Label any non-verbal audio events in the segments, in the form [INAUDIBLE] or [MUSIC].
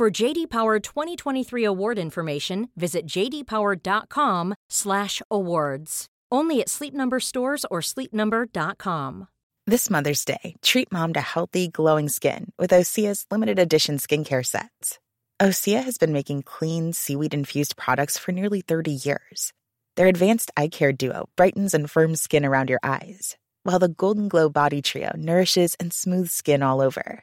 For JD Power 2023 award information, visit jdpower.com/awards. Only at Sleep Number stores or sleepnumber.com. This Mother's Day, treat mom to healthy, glowing skin with Osea's limited edition skincare sets. Osea has been making clean, seaweed infused products for nearly 30 years. Their advanced eye care duo brightens and firms skin around your eyes, while the Golden Glow Body Trio nourishes and smooths skin all over.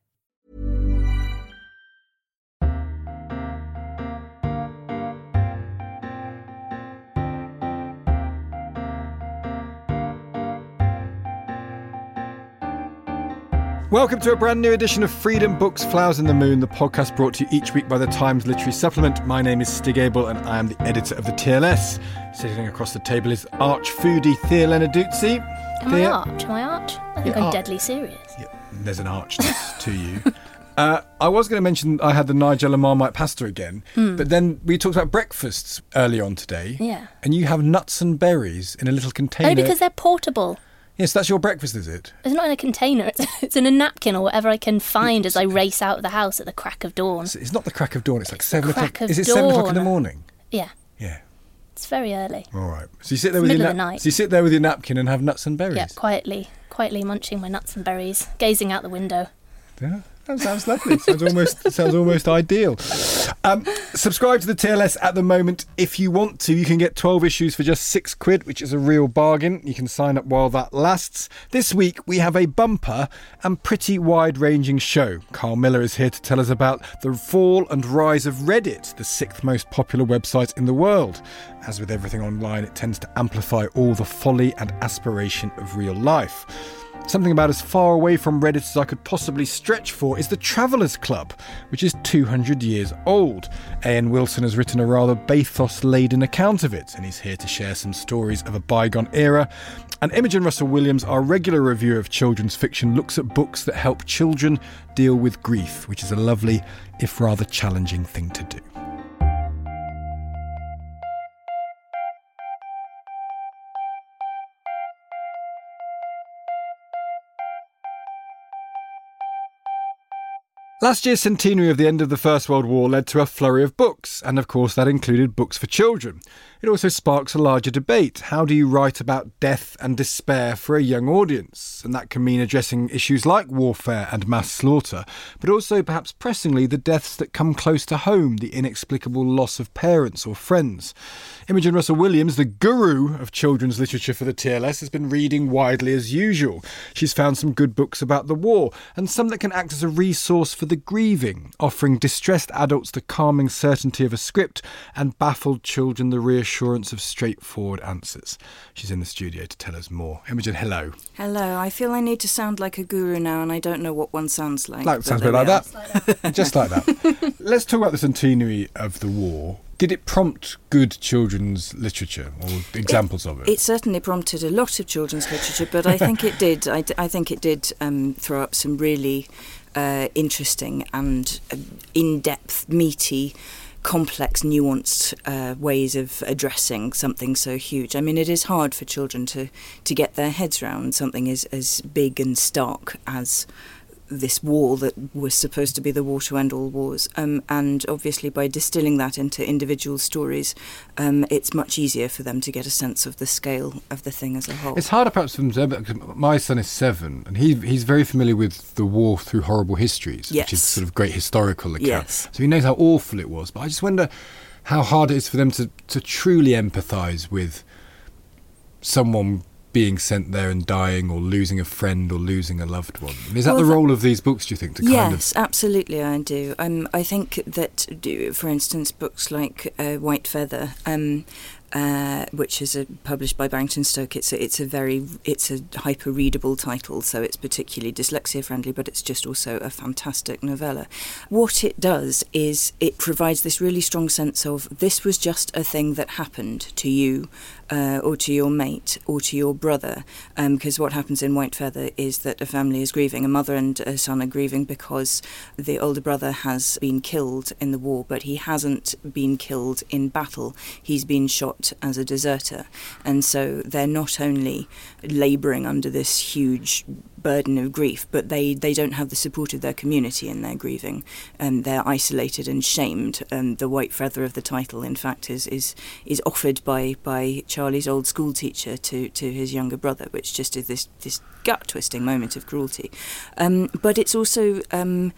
Welcome to a brand new edition of Freedom Books, Flowers and the Moon, the podcast brought to you each week by the Times Literary Supplement. My name is Stig Abell and I am the editor of the TLS. Sitting across the table is arch foodie Thea Lenarduzzi. Am I arch? Am I arch? I think Yeah, I'm arch. deadly serious. Yeah, there's an archness to you. [LAUGHS] Uh, I was going to mention I had the Nigella Marmite pasta again, but then we talked about breakfasts early on today. Yeah. And you have nuts and berries in a little container. Oh, because they're portable. Yes, that's your breakfast, is it? It's not in a container. It's, [LAUGHS] it's in a napkin or whatever I can find as I race out of the house at the crack of dawn. It's, it's not the crack of dawn, it's like seven crack o'clock. Is it seven o'clock in the morning? Yeah, Yeah. it's very early. All right. So you sit there It's with your of the night. So you sit there with your napkin and have nuts and berries. Yeah, quietly, quietly munching my nuts and berries, gazing out the window. Yeah, that sounds lovely. sounds almost sounds almost ideal. Um, subscribe to the TLS at the moment if you want to. You can get twelve issues for just six quid, which is a real bargain. You can sign up while that lasts. This week we have a bumper and pretty wide-ranging show. Carl Miller is here to tell us about the fall and rise of Reddit, the sixth most popular website in the world. As with everything online, it tends to amplify all the folly and aspiration of real life. Something about as far away from Reddit as I could possibly stretch for is the Travellers Club, which is 200 years old. A.N. Wilson has written a rather bathos laden account of it, and he's here to share some stories of a bygone era. And Imogen Russell Williams, our regular reviewer of children's fiction, looks at books that help children deal with grief, which is a lovely, if rather challenging thing to do. Last year's centenary of the end of the First World War led to a flurry of books, and of course that included books for children. It also sparks a larger debate. How do you write about death and despair for a young audience? And that can mean addressing issues like warfare and mass slaughter, but also perhaps pressingly the deaths that come close to home, the inexplicable loss of parents or friends. Imogen Russell Williams, the guru of children's literature for the TLS, has been reading widely as usual. She's found some good books about the war, and some that can act as a resource for the grieving, offering distressed adults the calming certainty of a script and baffled children the reassurance of straightforward answers. She's in the studio to tell us more. Imogen, hello. Hello, I feel I need to sound like a guru now, and I don't know what one sounds like. That sounds a bit like that. Just like that. [LAUGHS] Let's talk about the centenary of the war. Did it prompt good children's literature or examples of it? It certainly prompted a lot of children's literature, but I think it did. I, d- I think it did um, throw up some really uh, interesting and uh, in-depth, meaty, complex, nuanced uh, ways of addressing something so huge. I mean, it is hard for children to to get their heads around something as as big and stark as this war that was supposed to be the war to end all wars. Um, and obviously, by distilling that into individual stories, um, it's much easier for them to get a sense of the scale of the thing as a whole. It's harder perhaps for them to, because my son is seven and he he's very familiar with the war through horrible histories, which is sort of great historical account. Yes. So he knows how awful it was. But I just wonder how hard it is for them to, to truly empathise with someone being sent there and dying or losing a friend or losing a loved one. Is that Well, the that- role of these books, do you think, to kind yes, of absolutely, I do. Um, I think that, for instance, books like uh, White Feather um, uh, which is a, published by Barrington Stoke. It's a, it's a very it's a hyper readable title, so it's particularly dyslexia friendly, but it's just also a fantastic novella. What it does is it provides this really strong sense of this was just a thing that happened to you uh, or to your mate or to your brother. Because um, what happens in White Feather is that a family is grieving. A mother and a son are grieving because the older brother has been killed in the war, but he hasn't been killed in battle. He's been shot as a deserter. And so they're not only labouring under this huge burden of grief, but they, they don't have the support of their community in their grieving. Um, they're isolated and shamed. Um, the white feather of the title, in fact, is is, is offered by, by Charlie's old school teacher to, to his younger brother, which just is this, this gut twisting moment of cruelty. Um, but it's also um,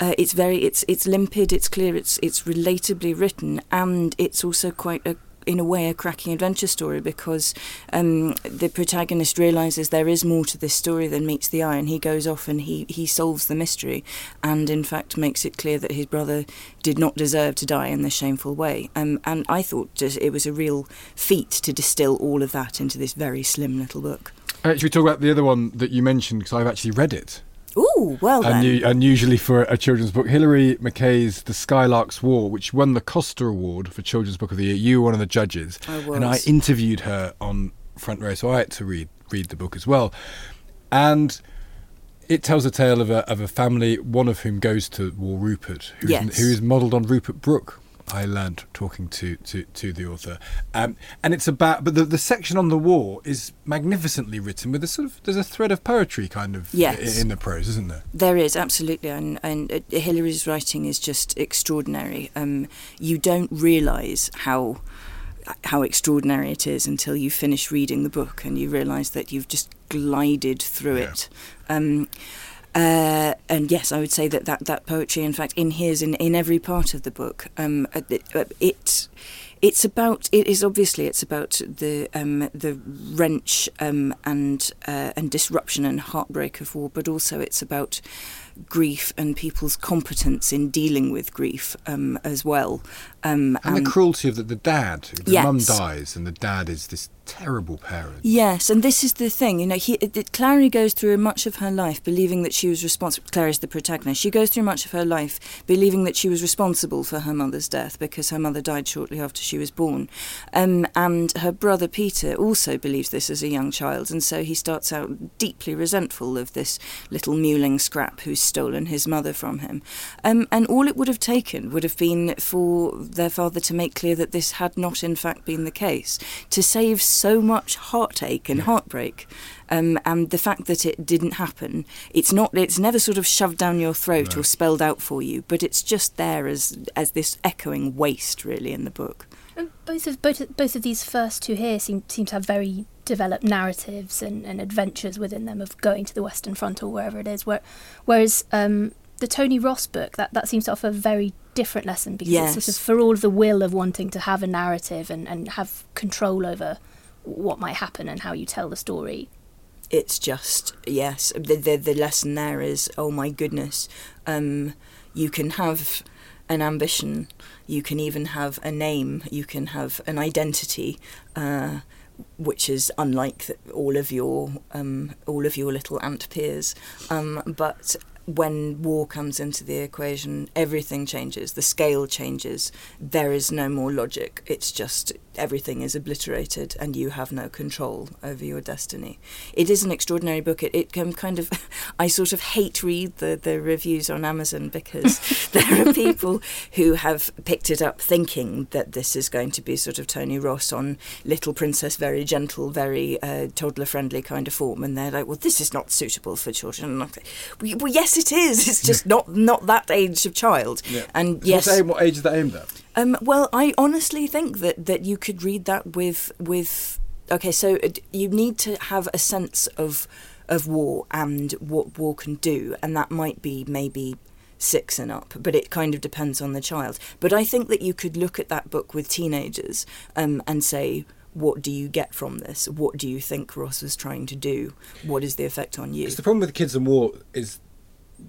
uh, it's very it's it's limpid, it's clear, it's it's relatably written, and it's also quite a in a way, a cracking adventure story because um, the protagonist realizes there is more to this story than meets the eye, and he goes off and he, he solves the mystery, and in fact makes it clear that his brother did not deserve to die in this shameful way. Um, and I thought just it was a real feat to distill all of that into this very slim little book. Uh, should we talk about the other one that you mentioned? Because I've actually read it. Ooh, well then. unusually for a children's book, Hilary McKay's The Skylark's War, which won the Costa Award for Children's Book of the Year. You were one of the judges. I was. And I interviewed her on Front Row, so I had to read read the book as well. And it tells a tale of a, of a family, one of whom goes to War Rupert, who, yes. is, who is modelled on Rupert Brooke, I learned talking to to, to the author, um, and it's about. But the, the section on the war is magnificently written with a sort of there's a thread of poetry kind of yes. in the prose, isn't there? There is absolutely, and and uh, Hilary's writing is just extraordinary. Um, you don't realise how how extraordinary it is until you finish reading the book and you realise that you've just glided through yeah. it. Um, uh, and yes, I would say that, that that poetry, in fact, in his in, in every part of the book, um, uh, it, uh, it it's about it is obviously it's about the um, the wrench um, and uh, and disruption and heartbreak of war, but also it's about grief and people's competence in dealing with grief um, as well. Um, and, and, the cruelty of the, the dad. The yes. mum dies, and the dad is this terrible parent. Yes, and this is the thing. You know, he, it, Clary goes through much of her life believing that she was responsible. Clary is the protagonist. She goes through much of her life believing that she was responsible for her mother's death because her mother died shortly after she was born. Um, and her brother Peter also believes this as a young child, and so he starts out deeply resentful of this little mewling scrap who's stolen his mother from him. Um, and all it would have taken would have been for their father to make clear that this had not, in fact, been the case, to save so much heartache and heartbreak. Um, and the fact that it didn't happen, it's not, it's never sort of shoved down your throat no. or spelled out for you, but it's just there as as this echoing waste, really, in the book. Both of both both of these first two here seem seem to have very developed narratives and, and adventures within them of going to the Western Front or wherever it is. Where, whereas um, the Tony Ross book that, that seems to offer a very different lesson because yes. it's sort of for all of the will of wanting to have a narrative and, and have control over what might happen and how you tell the story. It's just yes, the the, the lesson there is oh my goodness, um, you can have an ambition, you can even have a name, you can have an identity. Uh, which is unlike all of your um, all of your little ant peers, um, but when war comes into the equation, everything changes, the scale changes, there is no more logic. It's just everything is obliterated and you have no control over your destiny. It is an extraordinary book. It, it can kind of, [LAUGHS] I sort of hate read the, the reviews on Amazon because [LAUGHS] there are people who have picked it up thinking that this is going to be sort of Tony Ross on Little Princess, very gentle, very uh, toddler friendly kind of form. And they're like, well, this is not suitable for children. Like, well, yes, it is. It's just not not that age of child. Yeah. And yes, what age is that aimed at? Um, well, I honestly think that that you could read that with with. Okay, so you need to have a sense of of war and what war can do, and that might be maybe six and up, but it kind of depends on the child. But I think that you could look at that book with teenagers um, and say, what do you get from this? What do you think Ross was trying to do? What is the effect on you? The problem with kids and war is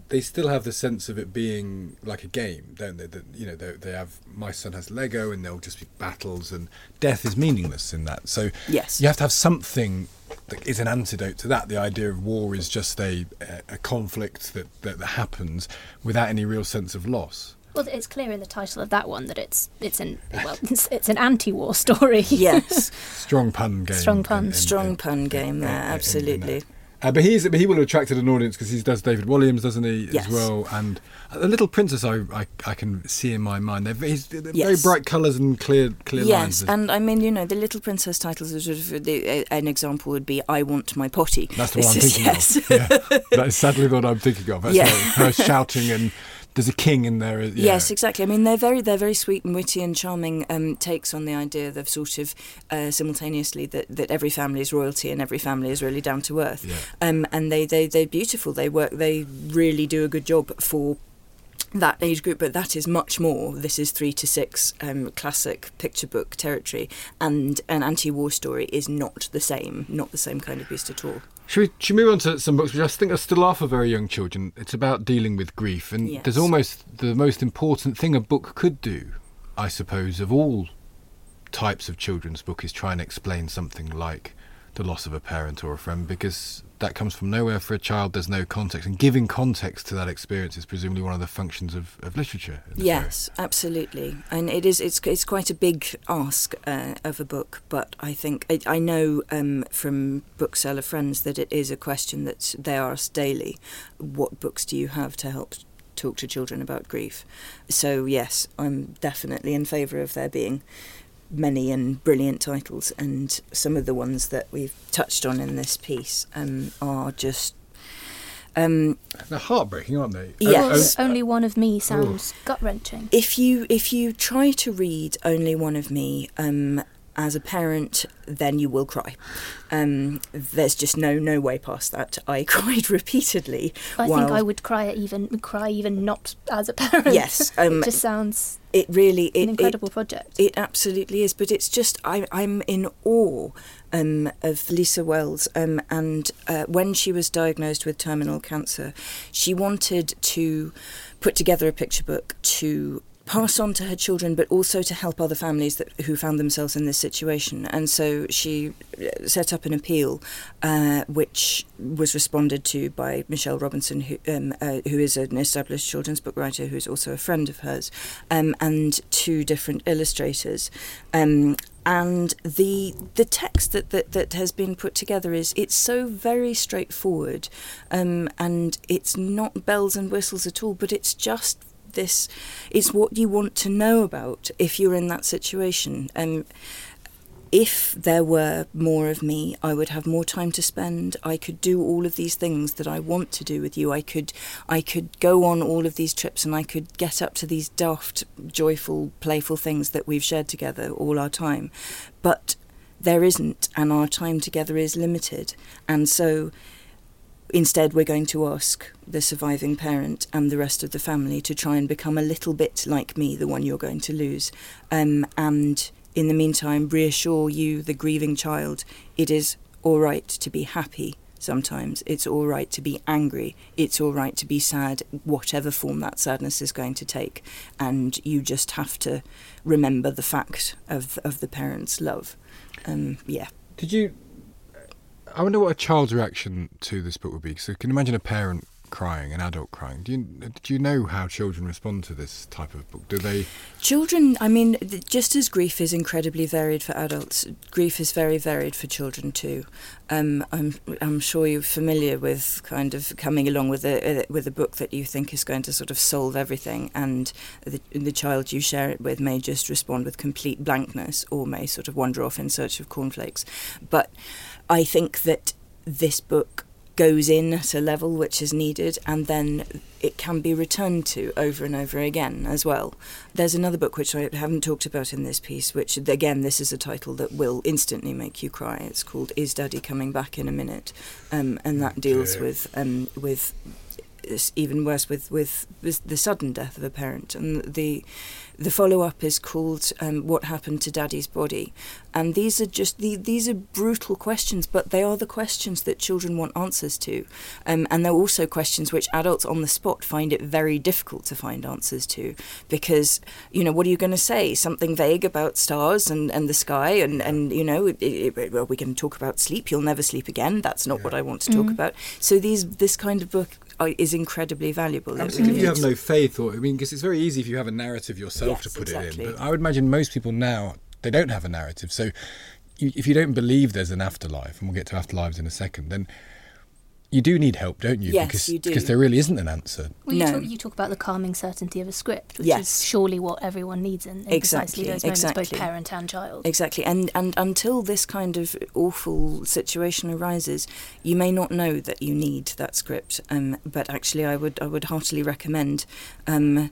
they still have the sense of it being like a game, don't they? That you know, they, they have my son has Lego, and there'll just be battles, and death is meaningless in that. So Yes. you have to have something that is an antidote to that. The idea of war is just a a conflict that that, that happens without any real sense of loss. Well, it's clear in the title of that one that it's it's an well [LAUGHS] it's, it's an anti-war story. Yes, [LAUGHS] Strong pun game. Strong pun. in- strong in- pun game there, in- in- in absolutely. Uh, but he's but he will have attracted an audience because he does David Walliams, doesn't he, Yes. as well? And the Little Princess, I, I, I can see in my mind. They're, they're very bright colours and clear clear lines. Yes, and I mean, you know, the Little Princess titles are sort of the, an example would be "I want my potty." That's the one I'm thinking yes. of. Yeah. That is sadly the one I'm thinking of. That's Yeah. her shouting and there's a king in there. Yeah. Yes, exactly. I mean, they're very they're very sweet and witty and charming um, takes on the idea of sort of uh, simultaneously that, that every family is royalty and every family is really down to earth. Yeah. Um, and they they they're beautiful. They work. They really do a good job for that age group, but that is much more. This is three to six um, classic picture book territory, and an anti-war story is not the same, not the same kind of beast at all. Should we, should we move on to some books which I think are still are for very young children? It's about dealing with grief, and Yes. there's almost the most important thing a book could do, I suppose, of all types of children's book is try and explain something like the loss of a parent or a friend, because that comes from nowhere for a child. There's no context, and giving context to that experience is presumably one of the functions of, of literature. Yes, absolutely, and it is. It's it's quite a big ask uh, of a book, but I think I, I know um, from bookseller friends that it is a question that they ask daily. What books do you have to help talk to children about grief? So yes, I'm definitely in favour of there being many and brilliant titles, and some of the ones that we've touched on in this piece um, are just. Um, They're heartbreaking, aren't they? Yes. Oh, oh, Only one of me sounds gut wrenching. if you if you try to read only one of me um, as a parent, then you will cry. Um, there's just no no way past that. I [LAUGHS] cried repeatedly. I while think I would cry even cry even not as a parent. Yes, [LAUGHS] um, it just sounds It really it, an it- incredible project. It absolutely is, but it's just I, I'm in awe um, of Lisa Wells. Um, and uh, when she was diagnosed with terminal cancer, she wanted to put together a picture book to pass on to her children, but also to help other families that who found themselves in this situation. And so she uh, set up an appeal, uh, which was responded to by Michelle Robinson, who um, uh, who is an established children's book writer, who's also a friend of hers, um, and two different illustrators. Um, and the the text that, that, that has been put together is it's so very straightforward, um, and it's not bells and whistles at all, but it's just this is what you want to know about if you're in that situation. Um, if there were more of me, I would have more time to spend. I could do all of these things that I want to do with you. I could, I could go on all of these trips, and I could get up to these daft, joyful, playful things that we've shared together all our time. But there isn't, and our time together is limited, and so Instead, we're going to ask the surviving parent and the rest of the family to try and become a little bit like me, the one you're going to lose. Um, and in the meantime, reassure you, the grieving child, it is all right to be happy sometimes. It's all right to be angry. It's all right to be sad, whatever form that sadness is going to take. And you just have to remember the fact of, of the parent's love. Um, yeah. Did you? I wonder what a child's reaction to this book would be. So, can you imagine a parent crying, an adult crying? Do you do you know how children respond to this type of book? Do they? Children, I mean, just as grief is incredibly varied for adults, grief is very varied for children too. Um, I'm, I'm sure you're familiar with kind of coming along with a with a book that you think is going to sort of solve everything, and the, the child you share it with may just respond with complete blankness, or may sort of wander off in search of cornflakes. But I think that this book goes in at a level which is needed and then it can be returned to over and over again as well. There's another book which I haven't talked about in this piece, which again, this is a title that will instantly make you cry. It's called Is Daddy Coming Back in a Minute? Um, and that deals Okay. with um, with even worse with, with with the sudden death of a parent and the the follow up is called um, "What Happened to Daddy's Body," and these are just the, these are brutal questions, but they are the questions that children want answers to, um, and they're also questions which adults on the spot find it very difficult to find answers to, because you know what are you going to say? Something vague about stars and, and the sky, and and you know it, it, well, we can talk about sleep. You'll never sleep again. That's not yeah. what I want to talk mm. about. So these this kind of book is incredibly valuable. Absolutely, if you have no faith, or I mean, because it's very easy if you have a narrative yourself yes, to put exactly. it in. But I would imagine most people now they don't have a narrative. So if you don't believe there's an afterlife, and we'll get to afterlives in a second, then you do need help, don't you? Yes, because, you do. Because there really isn't an answer. Well, you, no. talk, you talk about the calming certainty of a script, which yes. is surely what everyone needs in, in exactly, precisely those exactly. moments, both parent and child. Exactly, and and until this kind of awful situation arises, you may not know that you need that script. Um, but actually, I would I would heartily recommend. Um,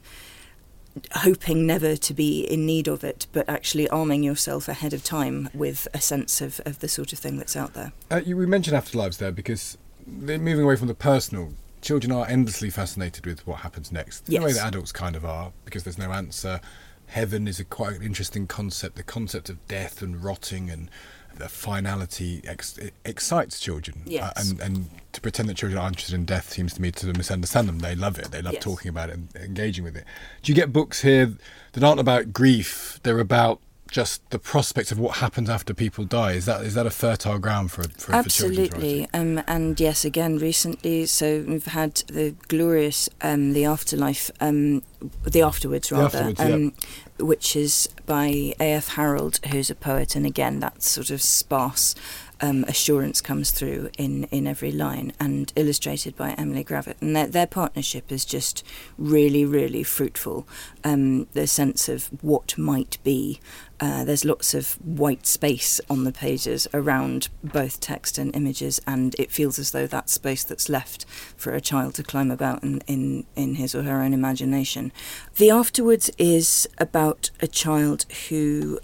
hoping never to be in need of it, but actually arming yourself ahead of time with a sense of, of the sort of thing that's out there. Uh, you, we mentioned afterlives there because they're moving away from the personal, children are endlessly fascinated with what happens next. Yes. The way that adults kind of are, because there's no answer. Heaven is a quite an interesting concept. The concept of death and rotting and the finality ex- excites children. Yes. Uh, and, and to pretend that children are interested in death seems to me to misunderstand them. They love it. They love yes. talking about it and engaging with it. Do you get books here that aren't about grief? They're about just the prospect of what happens after people die is that is that a fertile ground for for absolutely for um, and yes again recently so we've had the glorious um, the afterlife um, the afterwards rather the afterwards, yeah. Which is by A.F. Harold who's a poet and again that sort of sparse um, assurance comes through in, in every line and illustrated by Emily Gravett. And their, their partnership is just really, really fruitful. Um, the sense of what might be. Uh, there's lots of white space on the pages around both text and images, and it feels as though that space that's left for a child to climb about in, in, in his or her own imagination. The Afterwards is about a child who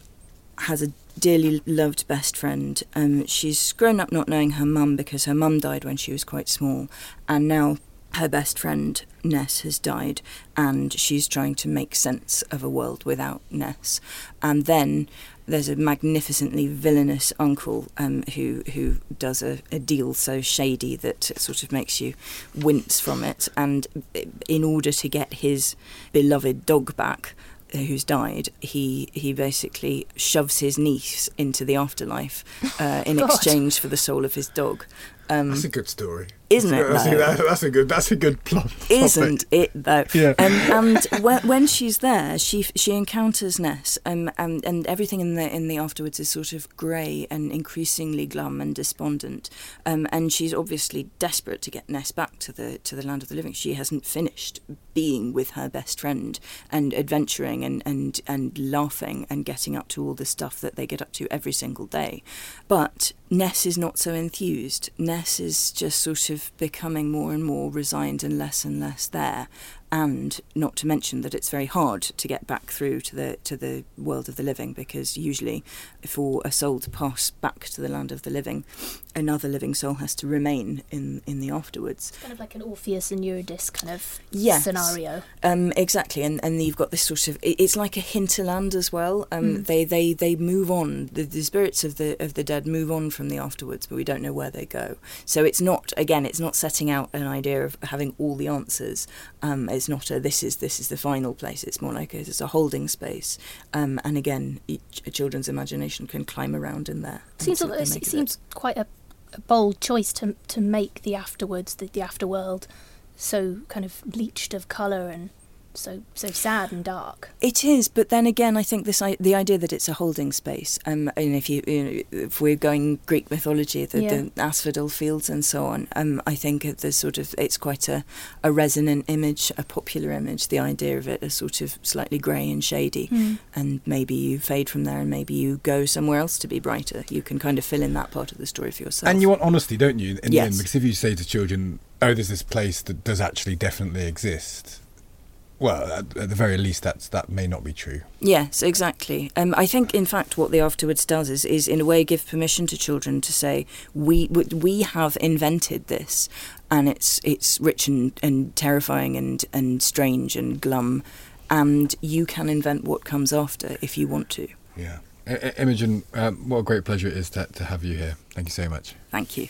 has a dearly loved best friend. Um, she's grown up not knowing her mum because her mum died when she was quite small, and now her best friend Ness has died, and she's trying to make sense of a world without Ness. And then there's a magnificently villainous uncle um, who who does a, a, deal so shady that it sort of makes you wince from it. And in order to get his beloved dog back, who's died, he he basically shoves his niece into the afterlife uh, in [LAUGHS] exchange for the soul of his dog. Um, that's a good story, isn't it? That's, that, that's, a good. That's a good plot. Isn't it though? Yeah. Um, and when, when, she's there, she she encounters Ness, um, and and everything in the in the afterwards is sort of grey and increasingly glum and despondent. Um, and she's obviously desperate to get Ness back to the to the land of the living. She hasn't finished being with her best friend and adventuring and and and laughing and getting up to all the stuff that they get up to every single day. But Ness is not so enthused. Ness is just sort of becoming more and more resigned and less and less there and not to mention that it's very hard to get back through to the to the world of the living because usually for a soul to pass back to the land of the living another living soul has to remain in in the afterwards. It's kind of like an Orpheus and Eurydice kind of yes. scenario. Um, exactly and and you've got this sort of it's like a hinterland as well. Um, mm. they they they move on the, the spirits of the of the dead move on from the afterwards but we don't know where they go. So it's not again it's not setting out an idea of having all the answers. Um, it's not a this is this is the final place. It's more like a, it's a holding space. Um, and again, each, a children's imagination can climb around in there. Seems it seems quite a, a, bold choice to to make the afterwards the, the afterworld so kind of bleached of colour and so so sad and dark. It is, but then again, I think this the idea that it's a holding space. Um, and if you, you know, if we're going Greek mythology, the, yeah. the asphodel fields and so on, um, I think there's sort of it's quite a, a resonant image, a popular image. The idea of it as sort of slightly grey and shady, mm. and maybe you fade from there, and maybe you go somewhere else to be brighter. You can kind of fill in that part of the story for yourself. And you want honesty, don't you? In yes. the end, because if you say to children, "Oh, there's this place that does actually definitely exist," Well, at, at, the very least, that's that may not be true. Yes, exactly. Um, I think, in fact, what the afterwards does is, is, in a way, give permission to children to say, "We we have invented this, and it's it's rich and, and terrifying and and strange and glum." and you can invent what comes after if you want to. Yeah. I- I- Imogen, um, what a great pleasure it is to, to have you here. Thank you so much. Thank you.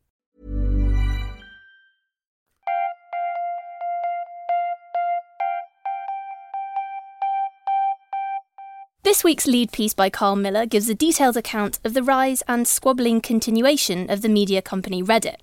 This week's lead piece by Carl Miller gives a detailed account of the rise and squabbling continuation of the media company Reddit,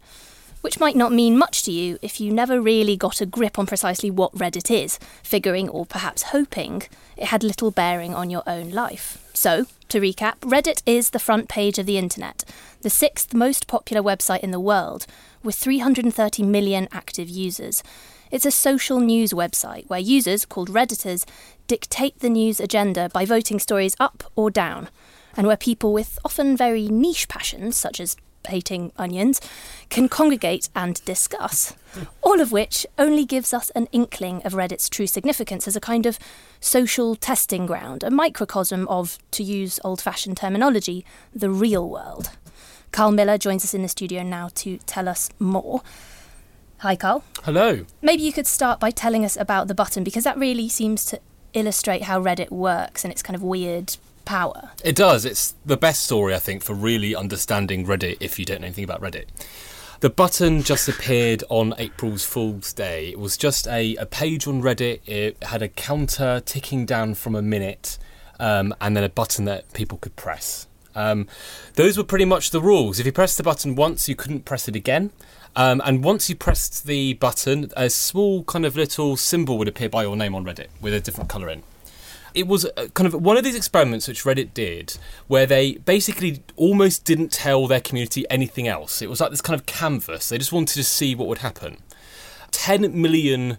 which might not mean much to you if you never really got a grip on precisely what Reddit is, figuring or perhaps hoping it had little bearing on your own life. So, to recap, Reddit is the front page of the internet, the sixth most popular website in the world, with 330 million active users. It's a social news website where users, called Redditors, dictate the news agenda by voting stories up or down, and where people with often very niche passions, such as hating onions, can congregate and discuss. All of which only gives us an inkling of Reddit's true significance as a kind of social testing ground, a microcosm of, to use old fashioned terminology, the real world. Carl Miller joins us in the studio now to tell us more. Hi, Carl. Hello. Maybe you could start by telling us about the button because that really seems to illustrate how Reddit works and its kind of weird power. It does. It's the best story, I think, for really understanding Reddit if you don't know anything about Reddit. The button just appeared on April's Fool's Day. It was just a, a page on Reddit. It had a counter ticking down from a minute um, and then a button that people could press. Um, those were pretty much the rules. If you pressed the button once, you couldn't press it again. Um, and once you pressed the button, a small kind of little symbol would appear by your name on Reddit with a different colour in. It was kind of one of these experiments which Reddit did where they basically almost didn't tell their community anything else. It was like this kind of canvas. They just wanted to see what would happen. 10 million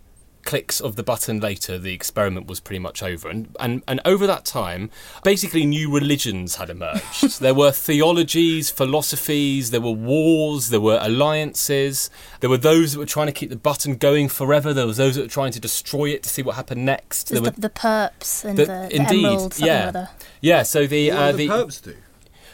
clicks of the button later, the experiment was pretty much over. And, and, and over that time, basically new religions had emerged. [LAUGHS] there were theologies, philosophies, there were wars, there were alliances, there were those that were trying to keep the button going forever, there was those that were trying to destroy it to see what happened next. There the, the perps and the- the, the indeed, emerald yeah. yeah, so the, What uh, the, the perps do?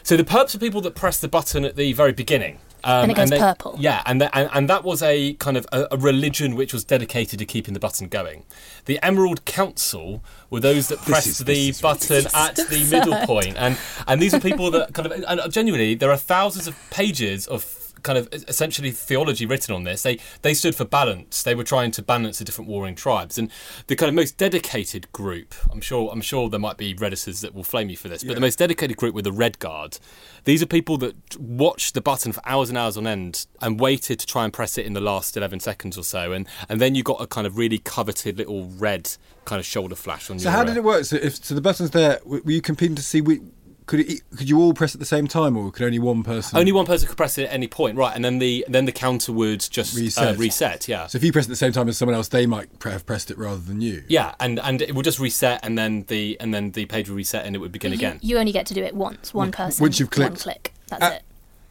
so the perps are people that press the button at the very beginning. Um, And it goes they- purple. Yeah, and, the, and and that was a kind of a, a religion which was dedicated to keeping the button going. The Emerald Council were those that pressed is- the this is button at the middle point, and and these are people that kind of and genuinely there are thousands of pages of kind of essentially theology written on this. They they stood for balance. They were trying to balance the different warring tribes, and the kind of most dedicated group. I'm sure I'm sure there might be redditors that will flame me for this, but the most dedicated group were the Red Guard. These are people that watched the button for hours and hours on end and waited to try and press it in the last 11 seconds or so, and and then you got a kind of really coveted little red kind of shoulder flash on So your. how uh, did it work? So if so, the button's there, were you competing to see? Which, could it, could you all press at the same time, or could only one person? Only one person could press it at any point, right? And then the then the counter would just Reset. Uh, reset yeah. So if you press at the same time as someone else, they might have pressed it rather than you. Yeah, and, and it would just reset, and then the and then the page would reset, and it would begin You- again. You, only get to do it once, one person. once you've One clicked. click. That's Uh, it.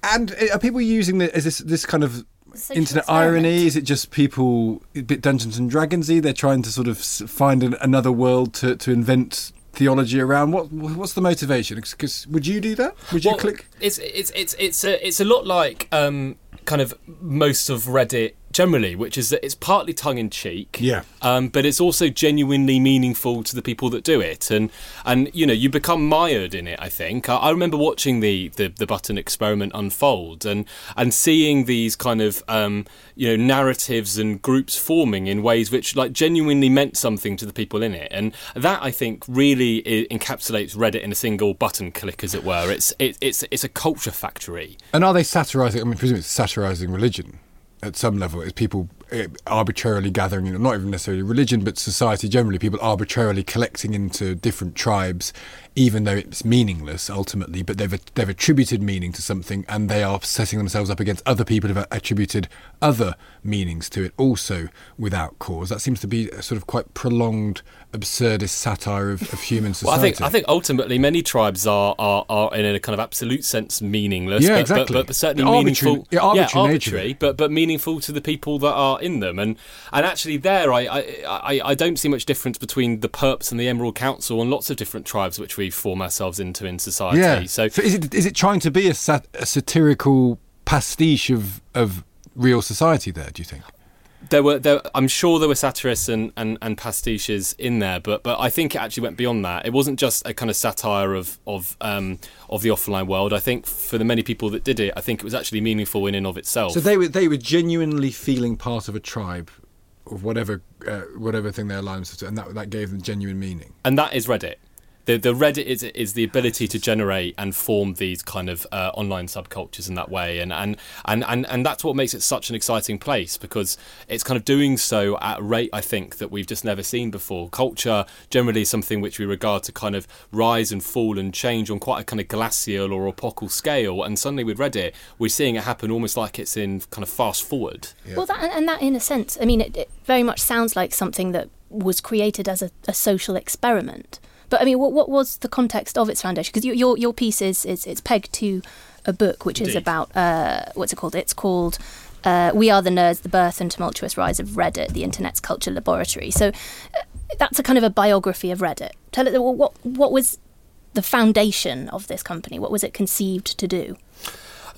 And are people using the, is this this kind of Social internet experiment. irony? Is it just people a bit Dungeons and Dragonsy? They're trying to sort of find an, another world to, to invent theology around. What what's the motivation? Because would you do that? Would you Well, click? It's it's it's it's a it's a lot like um, kind of most of Reddit generally, which is that it's partly tongue in cheek, Yeah. um, but it's also genuinely meaningful to the people that do it, and and you know you become mired in it. I think I, I remember watching the, the the button experiment unfold and and seeing these kind of um, you know narratives and groups forming in ways which like genuinely meant something to the people in it, and that I think really encapsulates Reddit in a single button click, as it were. It's it, it's it's a culture factory. And are they satirising? I mean, presumably it's satirising religion at some level. It's people Eh, arbitrarily gathering, you know, not even necessarily religion, but society generally. People arbitrarily collecting into different tribes, even though it's meaningless ultimately. But they've they've attributed meaning to something, and they are setting themselves up against other people who've attributed other meanings to it, also without cause. That seems to be a sort of quite prolonged, absurdist satire of, of human Well, I society. think I think ultimately many tribes are, are, are in a kind of absolute sense meaningless. Yeah, but, exactly. But, but certainly arbitrary- meaningful. the arbitrary of arbitrary, but but meaningful to the people that are in them. And and actually, there I, I, I, I don't see much difference between the Perps and the Emerald Council and lots of different tribes which we form ourselves into in society. Yeah. So is it is it trying to be a, sat- a satirical pastiche of of real society? There, do you think? There were there, I'm sure there were satirists and, and, and pastiches in there, but but I think it actually went beyond that. It wasn't just a kind of satire of of um, of the offline world. I think for the many people that did it, I think it was actually meaningful in and of itself. So they were they were genuinely feeling part of a tribe, of whatever uh, whatever thing they aligned themselves to, and that that gave them genuine meaning. and that is Reddit. The, the Reddit is is the ability to generate and form these kind of uh, online subcultures in that way, and, and and and and that's what makes it such an exciting place because it's kind of doing so at a rate I think that we've just never seen before. Culture generally is something which we regard to kind of rise and fall and change on quite a kind of glacial or epochal scale, and suddenly with Reddit we're seeing it happen almost like it's in kind of fast forward. Well, that and that in a sense, I mean, it, it very much sounds like something that was created as a, a social experiment. But I mean, what, what was the context of its foundation? Because your, your your piece is, is it's pegged to a book which is about uh, what's it called? It's called uh, "We Are the Nerds: The Birth and Tumultuous Rise of Reddit: The Internet's Culture Laboratory." So uh, that's a kind of a biography of Reddit. Tell it what what was the foundation of this company? What was it conceived to do?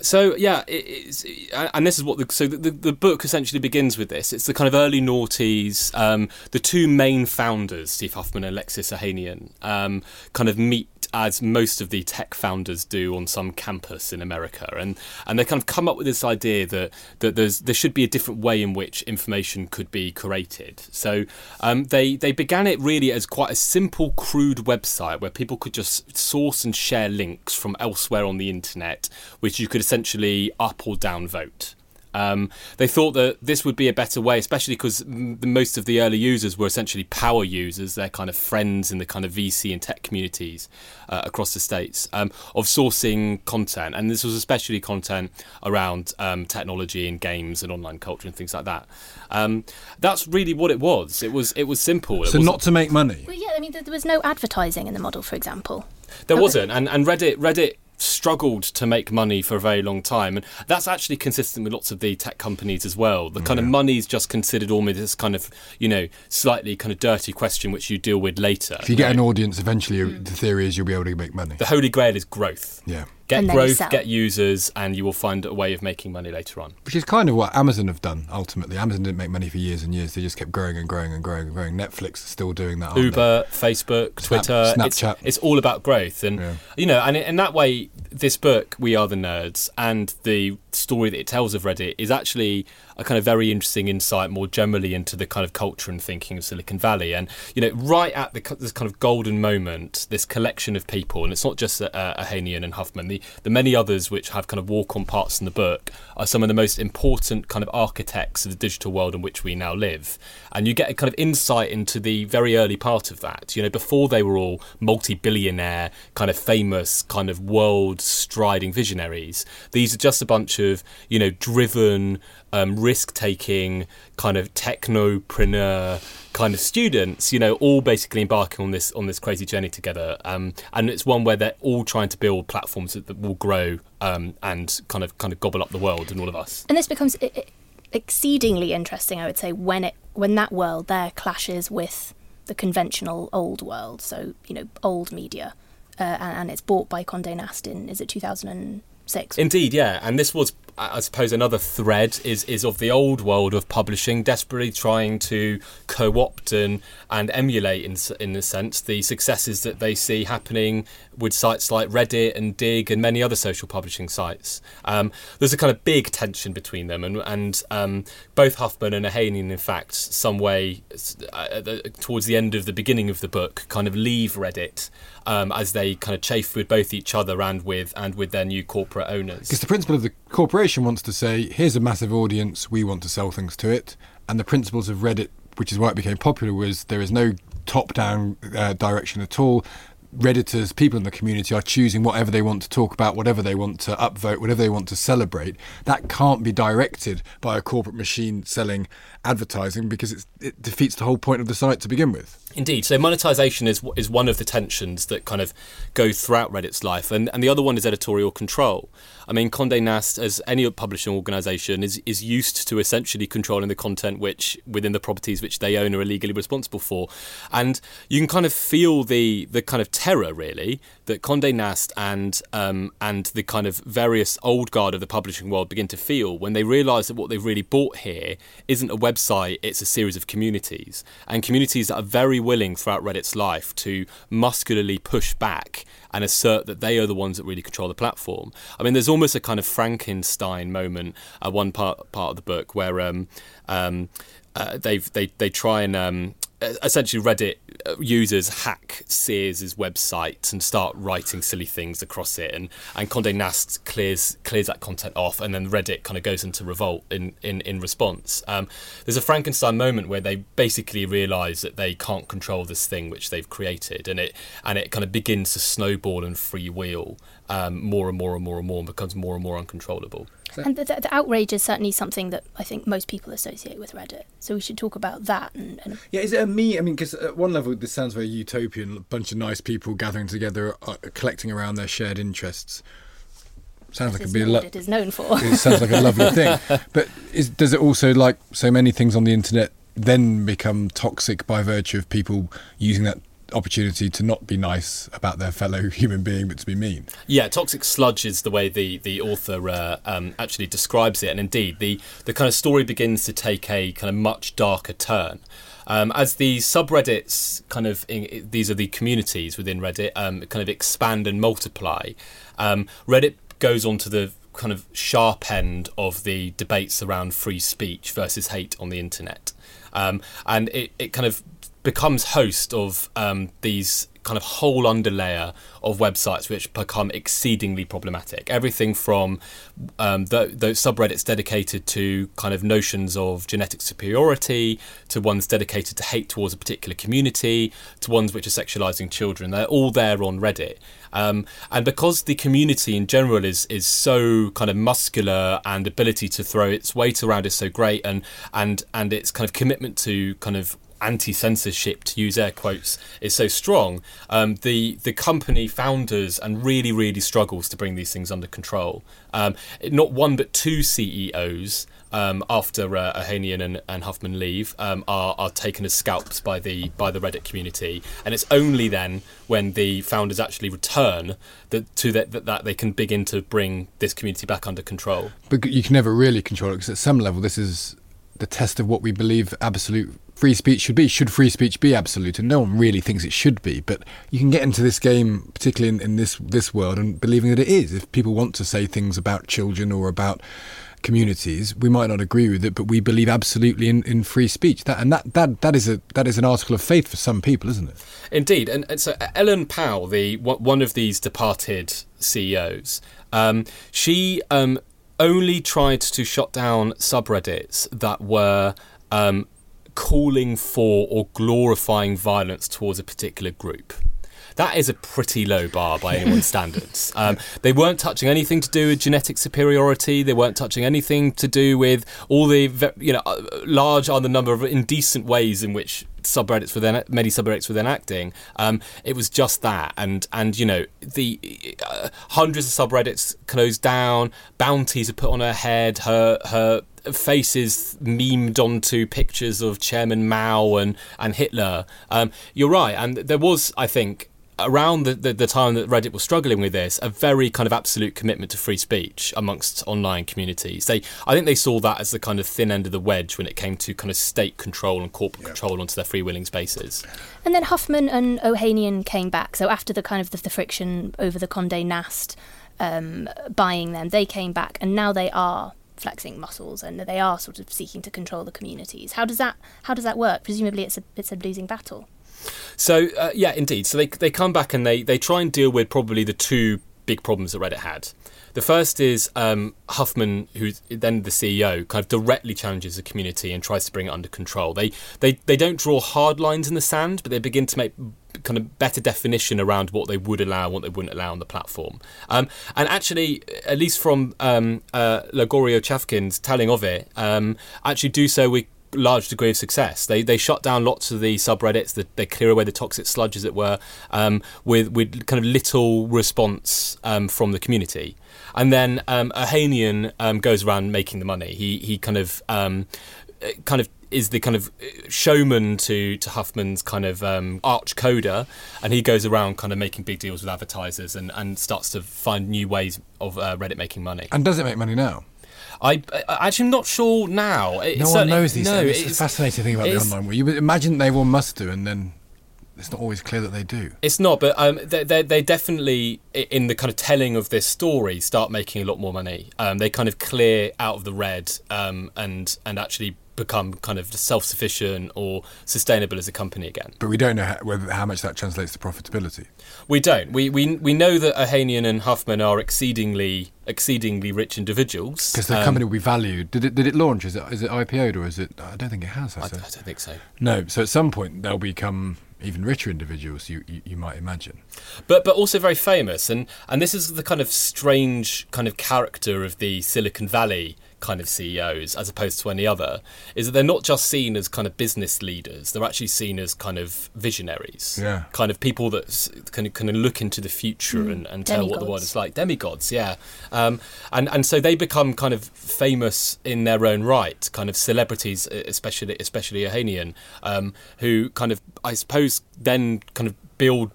So yeah, it, and this is what the so the, the book essentially begins with this. It's the kind of early noughties. Um, the two main founders, Steve Huffman and Alexis Ohanian, um, kind of meet as most of the tech founders do on some campus in America, and and they kind of come up with this idea that that there's there should be a different way in which information could be created. So um, they they began it really as quite a simple, crude website where people could just source and share links from elsewhere on the internet, which you could essentially up or down vote. Um, they thought that this would be a better way, especially because m- most of the early users were essentially power users. They're kind of friends in the kind of VC and tech communities uh, across the states um, of sourcing content, and this was especially content around um, technology and games and online culture and things like that. Um, that's really what it was. It was it was simple. It So wasn't- to make money. Well, yeah, I mean, there, there was no advertising in the model, for example. There wasn't, and and Reddit Reddit struggled to make money for a very long time, and that's actually consistent with lots of the tech companies as well. The kind of money is just considered almost this kind of you know slightly kind of dirty question which you deal with later. If you get an audience, eventually you- mm. the theory is you'll be able to make money. the holy grail is growth. Yeah. Get And then you growth, get users, and you will find a way of making money later on. Which is kind of what Amazon have done ultimately. Amazon didn't make money for years and years. They just kept growing and growing and growing and growing. Netflix is still doing that. aren't they? Uber, Facebook, Snap- Twitter. Snapchat. It's, it's all about growth, and Yeah. you know, and in, in that way, this book, "We Are the Nerds," and the story that it tells of Reddit is actually a kind of very interesting insight, more generally, into the kind of culture and thinking of Silicon Valley. And you know, right at the, this kind of golden moment, this collection of people, and it's not just uh, Ohanian and Huffman. The the many others which have kind of walk-on parts in the book are some of the most important kind of architects of the digital world in which we now live. And you get a kind of insight into the very early part of that. You know, before they were all multi-billionaire, kind of famous, kind of world-striding visionaries. These are just a bunch of you know driven, um, risk-taking, kind of technopreneur kind of students. You know, all basically embarking on this on this crazy journey together. Um, and it's one where they're all trying to build platforms that, that will grow um, and kind of kind of gobble up the world and all of us. and this becomes exceedingly interesting i would say when it when that world there clashes with the conventional old world, so you know old media, uh, and, and, it's bought by Condé Nast in is it 2006? Indeed, yeah, and this was I suppose another thread is is of the old world of publishing, desperately trying to co-opt and and emulate in in a sense the successes that they see happening with sites like Reddit and Digg and many other social publishing sites. Um, there's a kind of big tension between them, and and um, both Huffman and Ohanian, in fact, some way uh, towards the end of the beginning of the book, kind of leave Reddit um, as they kind of chafe with both each other and with and with their new corporate owners. Because the principle of the corporation wants to say, here's a massive audience, we want to sell things to it, and the principles of Reddit, which is why it became popular, was there is no top-down uh, direction at all. Redditors, people in the community are choosing whatever they want to talk about, whatever they want to upvote, whatever they want to celebrate. That can't be directed by a corporate machine selling advertising because it defeats the whole point of the site to begin with. Indeed. So monetization is is one of the tensions that kind of go throughout Reddit's life, and and the other one is editorial control. I mean, Condé Nast, as any publishing organisation, is is used to essentially controlling the content which within the properties which they own are legally responsible for, and you can kind of feel the the kind of terror really that Condé Nast and um, and the kind of various old guard of the publishing world begin to feel when they realise that what they've really bought here isn't a website; it's a series of communities, and communities that are very willing throughout Reddit's life to muscularly push back and assert that they are the ones that really control the platform. I mean, there's almost a kind of Frankenstein moment at one part part of the book where um, um, uh, they they they try and um, essentially Reddit uh, users hack Sears' website and start writing silly things across it, and and Condé Nast clears clears that content off, and then Reddit kind of goes into revolt in in in response. Um, there's a Frankenstein moment where they basically realise that they can't control this thing which they've created, and it and it kind of begins to snowball and freewheel um, more and more and more and more, and becomes more and more uncontrollable. And the, the, outrage is certainly something that I think most people associate with Reddit. So we should talk about that. And, and yeah, is it a me? I mean, because at one level this sounds very utopian. A bunch of nice people gathering together, uh, collecting around their shared interests. Sounds like it'd be a lo- it is known for. [LAUGHS] it sounds like a lovely thing, [LAUGHS] but is, does it also, like so many things on the internet, then become toxic by virtue of people using that opportunity to not be nice about their fellow [LAUGHS] human being, but to be mean. Yeah, toxic sludge is the way the the author uh, um, actually describes it, and indeed the the kind of story begins to take a kind of much darker turn. Um, as the subreddits kind of in, these are the communities within Reddit um, kind of expand and multiply. Um, Reddit goes on to the kind of sharp end of the debates around free speech versus hate on the internet. Um, and it, it kind of becomes host of um, these kind of whole underlayer of websites which become exceedingly problematic. Everything from um, those subreddits dedicated to kind of notions of genetic superiority, to ones dedicated to hate towards a particular community, to ones which are sexualizing children. They're all there on Reddit. Um, and because the community in general is is so kind of muscular and ability to throw its weight around is so great, and and and its kind of commitment to kind of anti-censorship, to use air quotes, is so strong, um, the the company founders and really really struggles to bring these things under control. Um, not one but two CEOs. Um, after uh, Ohanian and, and Huffman leave, um, are, are taken as scalps by the by the Reddit community, and it's only then when the founders actually return that to that, that, that they can begin to bring this community back under control. But you can never really control it because at some level, this is the test of what we believe absolute free speech should be. Should free speech be absolute? And no one really thinks it should be. But you can get into this game, particularly in, in this this world, and believing that it is. If people want to say things about children or about communities, we might not agree with it, but we believe absolutely in, in free speech. That and that, that that is a that is an article of faith for some people, isn't it? Indeed, and, and so Ellen Pao, the one of these departed CEOs, um, she um, only tried to shut down subreddits that were um, calling for or glorifying violence towards a particular group. That is a pretty low bar by anyone's [LAUGHS] standards. Um, they weren't touching anything to do with genetic superiority. They weren't touching anything to do with all the, you know, uh, large are the number of indecent ways in which subreddits were then many subreddits were then acting. Um, it was just that, and and you know the uh, hundreds of subreddits closed down. Bounties are put on her head. Her her faces memed onto pictures of Chairman Mao and and Hitler. Um, you're right, and there was, I think, around the, the, the, time that Reddit was struggling with this, a very kind of absolute commitment to free speech amongst online communities. They, I think they saw that as the kind of thin end of the wedge when it came to kind of state control and corporate yeah. control onto their freewheeling spaces. And then Huffman and Ohanian came back. So after the kind of the, the friction over the Condé Nast um, buying them, they came back, and now they are flexing muscles and they are sort of seeking to control the communities. How does that how does that work? Presumably, it's a it's a losing battle. So uh, yeah, indeed. So they they come back and they they try and deal with probably the two big problems that Reddit had. The first is um, Huffman, who's then the CEO, kind of directly challenges the community and tries to bring it under control. They they they don't draw hard lines in the sand, but they begin to make kind of better definition around what they would allow what they wouldn't allow on the platform. Um, and actually, at least from um, uh, Chafkin's telling of it, um, actually do so with large degree of success. They they shut down lots of the subreddits. That they clear away the toxic sludge, as it were, um, with with kind of little response um, from the community. And then um, Ohanian um, goes around making the money. He he kind of um, kind of is the kind of showman to to Huffman's kind of um, arch coder, and he goes around kind of making big deals with advertisers and, and starts to find new ways of uh, Reddit making money. And does it make money now? I, I actually am not sure now. It, no one knows these no, things. It's, a fascinating thing about the online world. You imagine they all must do, and then it's not always clear that they do. It's not, but um, they, they, they definitely, in the kind of telling of this story, start making a lot more money. Um, they kind of clear out of the red um, and and actually become kind of self-sufficient or sustainable as a company again. But we don't know how, whether, how much that translates to profitability. We don't. We we, we know that Ohanian and Huffman are exceedingly exceedingly rich individuals because the um, company will be valued. Did it did it launch? Is it is it IPO'd or is it? I don't think it has. I, I, don't think so. No. So at some point they'll become even richer individuals you, you, you, might imagine but but also very famous and and this is the kind of strange kind of character of the silicon valley kind of CEOs as opposed to any other is that they're not just seen as kind of business leaders. They're actually seen as kind of visionaries. Yeah. Kind of people that can kind of look into the future mm. and, and tell what the world is like. Demigods yeah. Um, and and so they become kind of famous in their own right kind of celebrities especially especially Ohanian um, who kind of I suppose then kind of build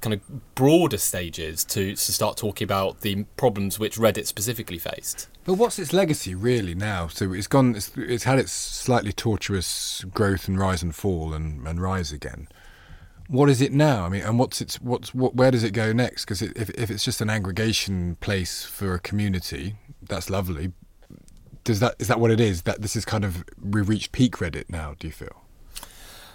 kind of broader stages to, to start talking about the problems which Reddit specifically faced. But what's its legacy really now? So it's gone. It's, it's had its slightly tortuous growth and rise and fall and, and rise again. What is it now? I mean, and what's its what's what? Where does it go next? Because it, if if it's just an aggregation place for a community, that's lovely. Does that is that what it is? That this is kind of we reached peak Reddit now. Do you feel?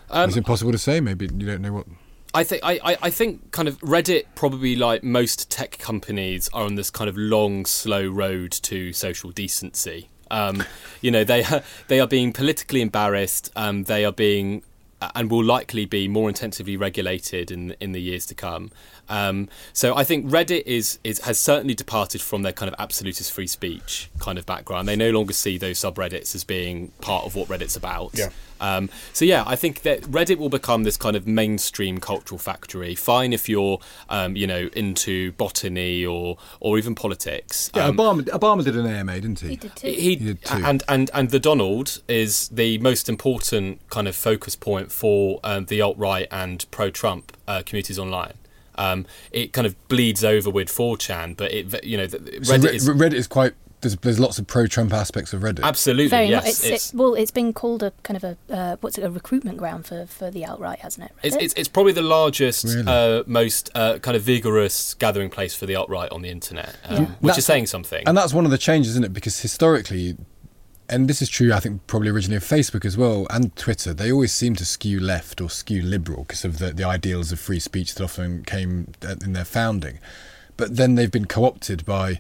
Um, it's impossible to say. Maybe you don't know what. I think I, I think kind of Reddit probably like most tech companies are on this kind of long, slow road to social decency. Um, you know, they are, they are being politically embarrassed. Um, they are being and will likely be more intensively regulated in in the years to come. Um, so I think Reddit is, is has certainly departed from their kind of absolutist free speech kind of background. They no longer see those subreddits as being part of what Reddit's about. Yeah. Um, so yeah, I think that Reddit will become this kind of mainstream cultural factory. Fine if you're, um, you know, into botany or or even politics. Yeah, um, Obama, Obama did an AMA, didn't he? He did too. He, he did too. And and and the Donald is the most important kind of focus point for um, the alt right and pro Trump uh, communities online. Um, it kind of bleeds over with 4chan, but it, you know, Reddit, so is, Reddit is quite there's, there's lots of pro-Trump aspects of Reddit. Absolutely, Very yes. It's, it's, it, well, it's been called a kind of a uh, what's it, a recruitment ground for, for the alt-right, hasn't it? It's, it's, it's, probably the largest, really? uh, most uh, kind of vigorous gathering place for the alt-right on the internet, um, yeah. which that's, is saying something. And that's one of the changes, isn't it? Because historically, and this is true, I think, probably originally of Facebook as well and Twitter. They always seem to skew left or skew liberal because of the, the ideals of free speech that often came uh, in their founding. But then they've been co-opted by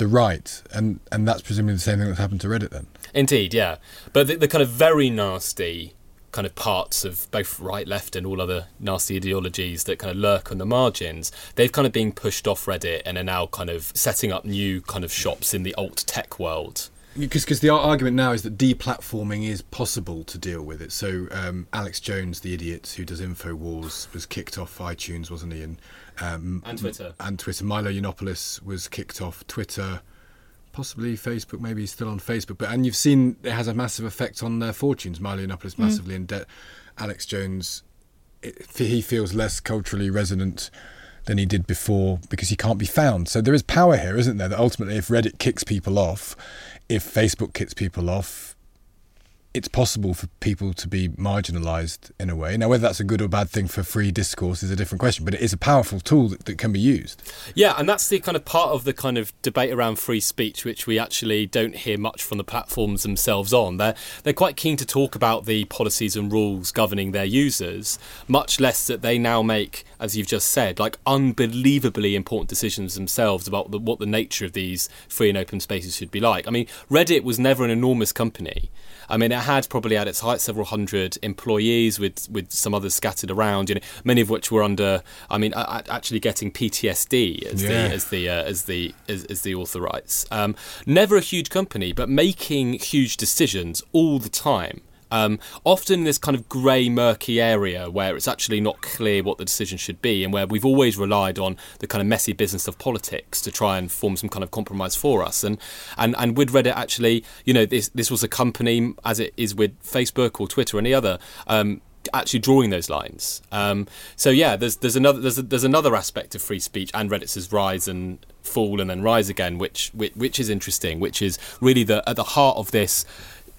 the right, and and that's presumably the same thing that's happened to Reddit then. Indeed, yeah. But the, the kind of very nasty kind of parts of both right, left, and all other nasty ideologies that kind of lurk on the margins, they've kind of been pushed off Reddit and are now kind of setting up new kind of shops in the alt tech world. Because the argument now is that deplatforming is possible to deal with it. So um, Alex Jones, the idiot who does Infowars, was kicked off iTunes, wasn't he? And um, and Twitter. And Twitter. Milo Yiannopoulos was kicked off Twitter. possibly Facebook. Maybe he's still on Facebook, but and you've seen it has a massive effect on their fortunes. Milo Yiannopoulos massively in debt. Alex Jones, it, he feels less culturally resonant than he did before because he can't be found. So there is power here, isn't there? That ultimately, if Reddit kicks people off, if Facebook kicks people off, it's possible for people to be marginalised in a way. Now, whether that's a good or bad thing for free discourse is a different question, but it is a powerful tool that, that can be used. Yeah, and that's the kind of part of the kind of debate around free speech, which we actually don't hear much from the platforms themselves on. They're they're quite keen to talk about the policies and rules governing their users, much less that they now make, as you've just said, like unbelievably important decisions themselves about the, what the nature of these free and open spaces should be like. I mean, Reddit was never an enormous company. I mean, it had probably at its height several hundred employees, with with some others scattered around. You know, many of which were under. I mean, actually getting PTSD as Yeah. the as the uh, as the as, as the author writes. Um, never a huge company, but making huge decisions all the time. Um, often this kind of grey, murky area where it's actually not clear what the decision should be, and where we've always relied on the kind of messy business of politics to try and form some kind of compromise for us. And and and with Reddit, actually, you know, this this was a company, as it is with Facebook or Twitter or any other. Um, actually drawing those lines um, so yeah there's there's another there's, a, there's another aspect of free speech and reddit's rise and fall and then rise again which which, which is interesting which is really the at the heart of this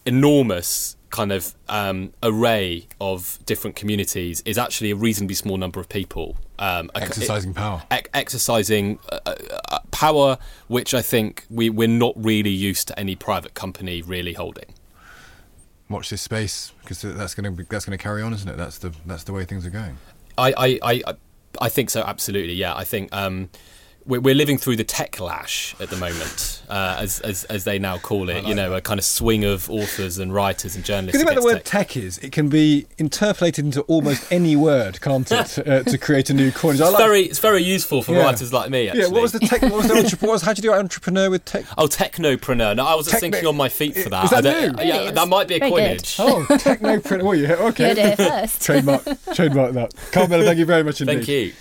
enormous kind of um, array of different communities is actually a reasonably small number of people um, Exercising power. ex- exercising uh, uh, uh, power, which I think we, we're not really used to any private company really holding. Watch this space because that's going to be, that's going to carry on, isn't it? That's the that's the way things are going. I, I, I, I think so, absolutely. Yeah, I think um, we're, we're living through the tech lash at the moment, uh, as, as as they now call it. You know, a kind of swing of authors and writers and journalists. The thing about the word tech. tech is it can be interpolated into almost any word, can't it, [LAUGHS] uh, to create a new coinage. It's like- very, it's very useful for Yeah. writers like me. Actually. Yeah, what was the tech? What was the [LAUGHS] entrep- what was, how'd you do entrepreneur with tech? Oh, technopreneur. No, I was Techno- thinking on my feet for that. Is that I don't- new? Yeah, It is. that might be a Very good. coinage. Oh, technopreneur. Oh, yeah, okay. You heard it here first. [LAUGHS] trademark, trademark that. Carmela, thank you very much indeed. Thank you.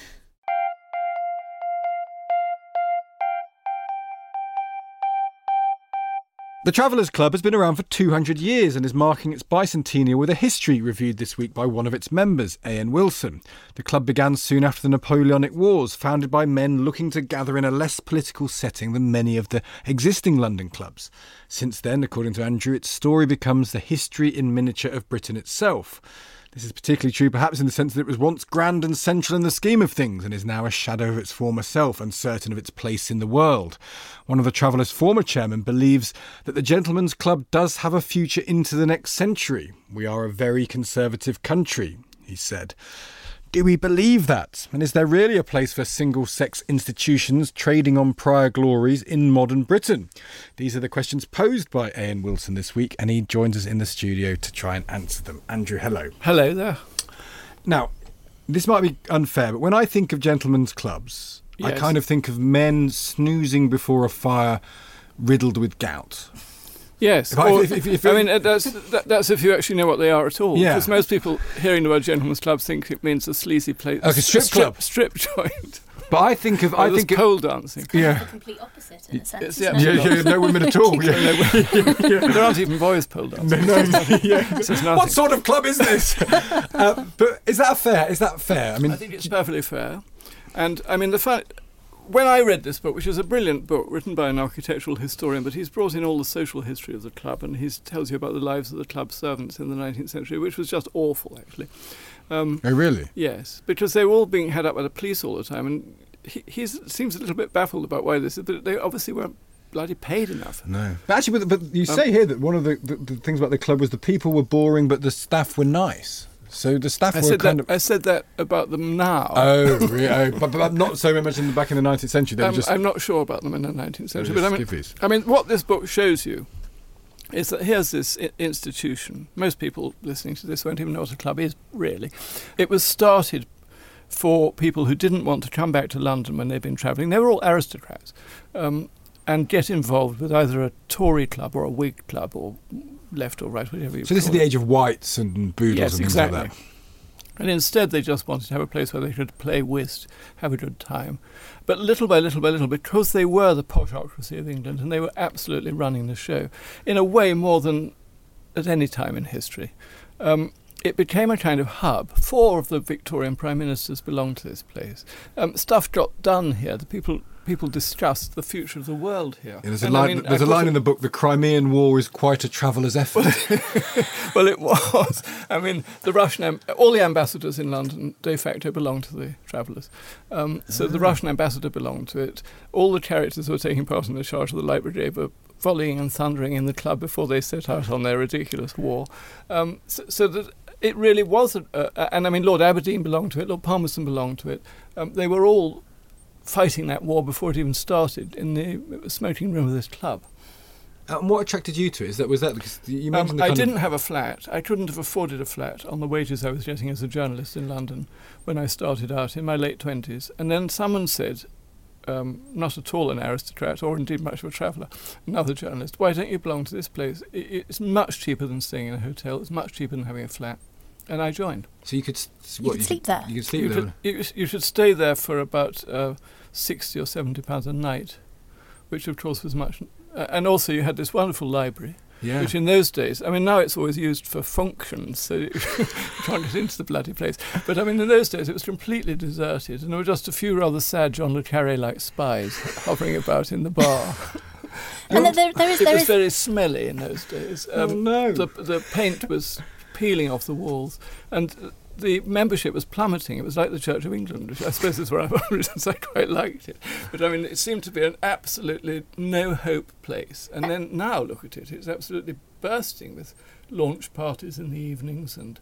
The Travellers Club has been around for 200 years and is marking its bicentennial with a history reviewed this week by one of its members, A.N. Wilson. The club began soon after the Napoleonic Wars, founded by men looking to gather in a less political setting than many of the existing London clubs. Since then, according to Andrew, its story becomes the history in miniature of Britain itself. This is particularly true perhaps in the sense that it was once grand and central in the scheme of things and is now a shadow of its former self, uncertain of its place in the world. One of the Travellers' former chairmen believes that the Gentlemen's Club does have a future into the next century. We are a very conservative country, he said. Do we believe that? And is there really a place for single sex institutions trading on prior glories in modern Britain? These are the questions posed by A.N. Wilson this week, and he joins us in the studio to try and answer them. Andrew, hello. Hello there. Now, this might be unfair, but when I think of gentlemen's clubs, I kind of think of men snoozing before a fire riddled with gout. Yes. If I- or- if- if- if- I mean, uh, that's that, that's if you actually know what they are at all. Yeah. Because most people hearing the word gentleman's club think it means a sleazy place. Like a strip club. Strip joint. But I think of, Or I think of, pole dancing. yeah. The complete opposite in a sense. It's isn't the it? Yeah, yeah, no women at all. [LAUGHS] [LAUGHS] Yeah. there aren't even boys pole dancing. No, yeah. [LAUGHS] So. What sort of club is this? uh, but is that fair? Is that fair? I mean, I think it's perfectly fair. And I mean, the fact when I read this book, which is a brilliant book written by an architectural historian, but he's brought in all the social history of the club and he tells you about the lives of the club servants in the 19th century, which was just awful, actually. Um, oh really? Yes, because they were all being had up by the police all the time, and he he's, seems a little bit baffled about why this is. But they obviously weren't bloody paid enough. No. But actually, but, but you say here that one of the, the, the things about the club was the people were boring, but the staff were nice. So the staff I were said kind that. of. I said that about them now. Oh, really? Oh, but, but not so much in the back in the 19th century. They were Um, just. I'm not sure about them in the 19th century, but I mean, skivvies. I mean, what this book shows you is that here's this I- institution. Most people listening to this won't even know what a club is, really. It was started for people who didn't want to come back to London when they'd been travelling. They were all aristocrats. Um, and get involved with either a Tory club or a Whig club or left or right, whatever you so this is the it. age of Whites and Boodles Yes, and things exactly. like that. And instead, they just wanted to have a place where they could play whist, have a good time. But little by little by little, because they were the poshocracy of England and they were absolutely running the show, in a way more than at any time in history, um, it became a kind of hub. Four of the Victorian prime ministers belonged to this place. Um, stuff got done here. The people people discussed the future of the world here. Yeah, there's a And I line, mean, there's I a line in the book, the Crimean War is quite a traveller's effort. [LAUGHS] well, it was. I mean, the Russian, all the ambassadors in London de facto belonged to the Travellers. Um, so the Russian ambassador belonged to it. All the characters who were taking part in the charge of the Light Brigade were volleying and thundering in the club before they set out on their ridiculous war. Um, so, so that it really wasn't. a, and I mean, Lord Aberdeen belonged to it, Lord Palmerston belonged to it. Um, they were all fighting that war before it even started in the smoking room of this club. and what attracted you to it? Is that was that because you mentioned Um, the I didn't have a flat. I couldn't have afforded a flat on the wages I was getting as a journalist in London when I started out in my late twenties. And then someone said, um, not at all an aristocrat or indeed much of a traveller, another journalist, why don't you belong to this place? It's much cheaper than staying in a hotel. It's much cheaper than having a flat. And I joined. so you could s- You what, could sleep there. You could sleep You, there. could, you, you should stay there for about uh, sixty or seventy pounds a night, which of course was much. Uh, and also, you had this wonderful library yeah. which in those days, I mean, now it's always used for functions, so you [LAUGHS] can't get into the bloody place. But I mean, in those days, it was completely deserted, and there were just a few rather sad John le Carre like spies [LAUGHS] hovering about in the bar. And there- there, there is it there was is very smelly in those days. Um, oh no. the, the paint was peeling off the walls, and the membership was plummeting. It was like the Church of England, which I suppose is where I've [LAUGHS] always I [LAUGHS] quite liked it. But I mean, it seemed to be an absolutely no hope place. And then now look at it; it's absolutely bursting with launch parties in the evenings and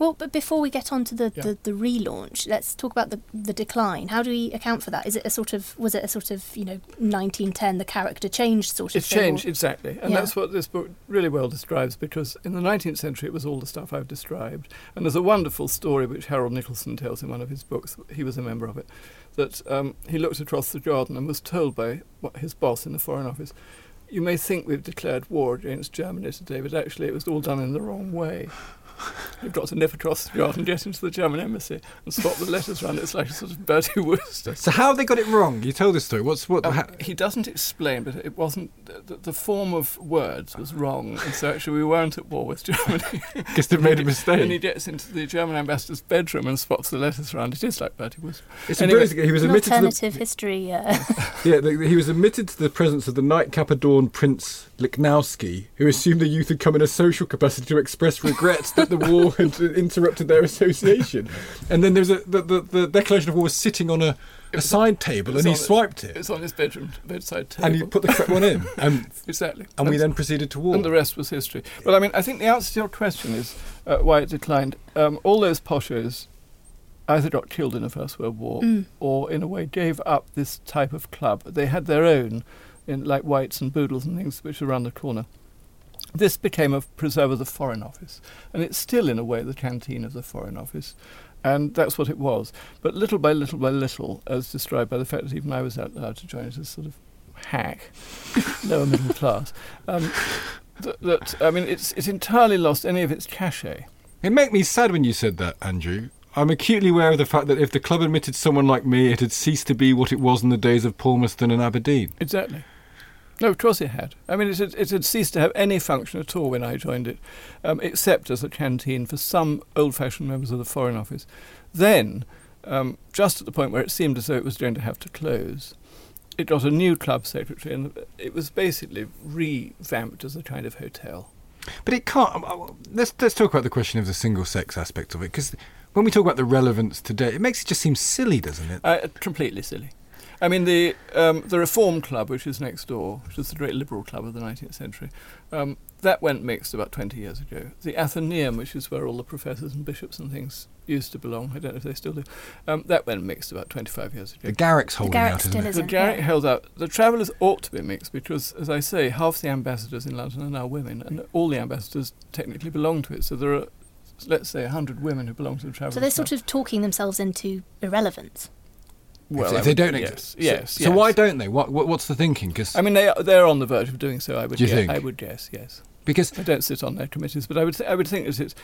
Well, but before we get on to the, Yeah. the, the relaunch, let's talk about the, the decline. How do we account for that? Is it a sort of was it a sort of you know 1910 the character changed sort of It's thing, or- changed exactly, and Yeah. that's what this book really well describes. Because in the 19th century, it was all the stuff I've described, and there's a wonderful story which Harold Nicolson tells in one of his books. He was a member of it. That um, he looked across the garden and was told by what, his boss in the Foreign Office, "You may think we've declared war against Germany today, but actually it was all done in the wrong way." [LAUGHS] You've got to nip across the garden, and get into the German embassy, and swap the letters round. It's like a sort of Bertie [LAUGHS] Wooster. so how have they got it wrong? You told this story. What's what? Um, ha- he doesn't explain, but it wasn't the, the form of words was wrong, and so actually we weren't at war with [LAUGHS] Germany. Guess they've made a mistake. And he gets into the German ambassador's bedroom and spots the letters around. It is like Bertie Wooster. It's anyway, amazing. He was An admitted to the alternative history. Uh, Yeah, the, he was admitted to the presence of the nightcap adorned Prince Lichnowsky, who assumed the youth had come in a social capacity to express regrets that the war had [LAUGHS] interrupted their association. And then there's a the, the, the declaration of war was sitting on a, a side table, and he on it. swiped it, It's on his bedroom bedside table. and he put the correct one in, [LAUGHS] and, exactly. and we then proceeded to war. And the rest was history. But I mean, I think the answer to your question is uh, why it declined. Um, all those poshos either got killed in the First World War Mm. or, in a way, gave up this type of club. They had their own, in like Whites and Boodles and things, which are around the corner. This became a preserve of the Foreign Office, and it's still, in a way, the canteen of the Foreign Office. And that's what it was. But little by little by little, as described by the fact that even I was allowed to join it as sort of hack, [LAUGHS] lower middle class, um, th- that I mean, it's it's entirely lost any of its cachet. It made me sad when you said that, Andrew. I'm acutely aware of the fact that if the club admitted someone like me, it had ceased to be what it was in the days of Palmerston and Aberdeen. Exactly. No, of course it had. I mean, it had, it had ceased to have any function at all when I joined it, um, except as a canteen for some old-fashioned members of the Foreign Office. Then, um, just at the point where it seemed as though it was going to have to close, it got a new club secretary, and it was basically revamped as a kind of hotel. But it can't. um, uh, Let's let's talk about the question of the single sex aspect of it, because when we talk about the relevance today, it makes it just seem silly, doesn't it? Uh, completely silly. I mean, the um, the Reform Club, which is next door, which is the great liberal club of the 19th century, um, that went mixed about 20 years ago. The Athenaeum, which is where all the professors and bishops and things used to belong, I don't know if they still do, um, that went mixed about 25 years ago. The Garrick's holding Garrick out, isn't still it? is. The isn't Garrick it? held out. The Travellers ought to be mixed because, as I say, half the ambassadors in London are now women, and all the ambassadors technically belong to it. So there are, let's say, 100 women who belong to the Travellers. so they're sort of talking themselves into irrelevance. Well, if, if they would- don't exist. yes. So, so yes. why don't they? What, what what's the thinking? Because I mean, they are, they're on the verge of doing so. I would. Do you guess, think? I would guess. Yes. Because I don't sit on their committees, but I would th- I would think that it's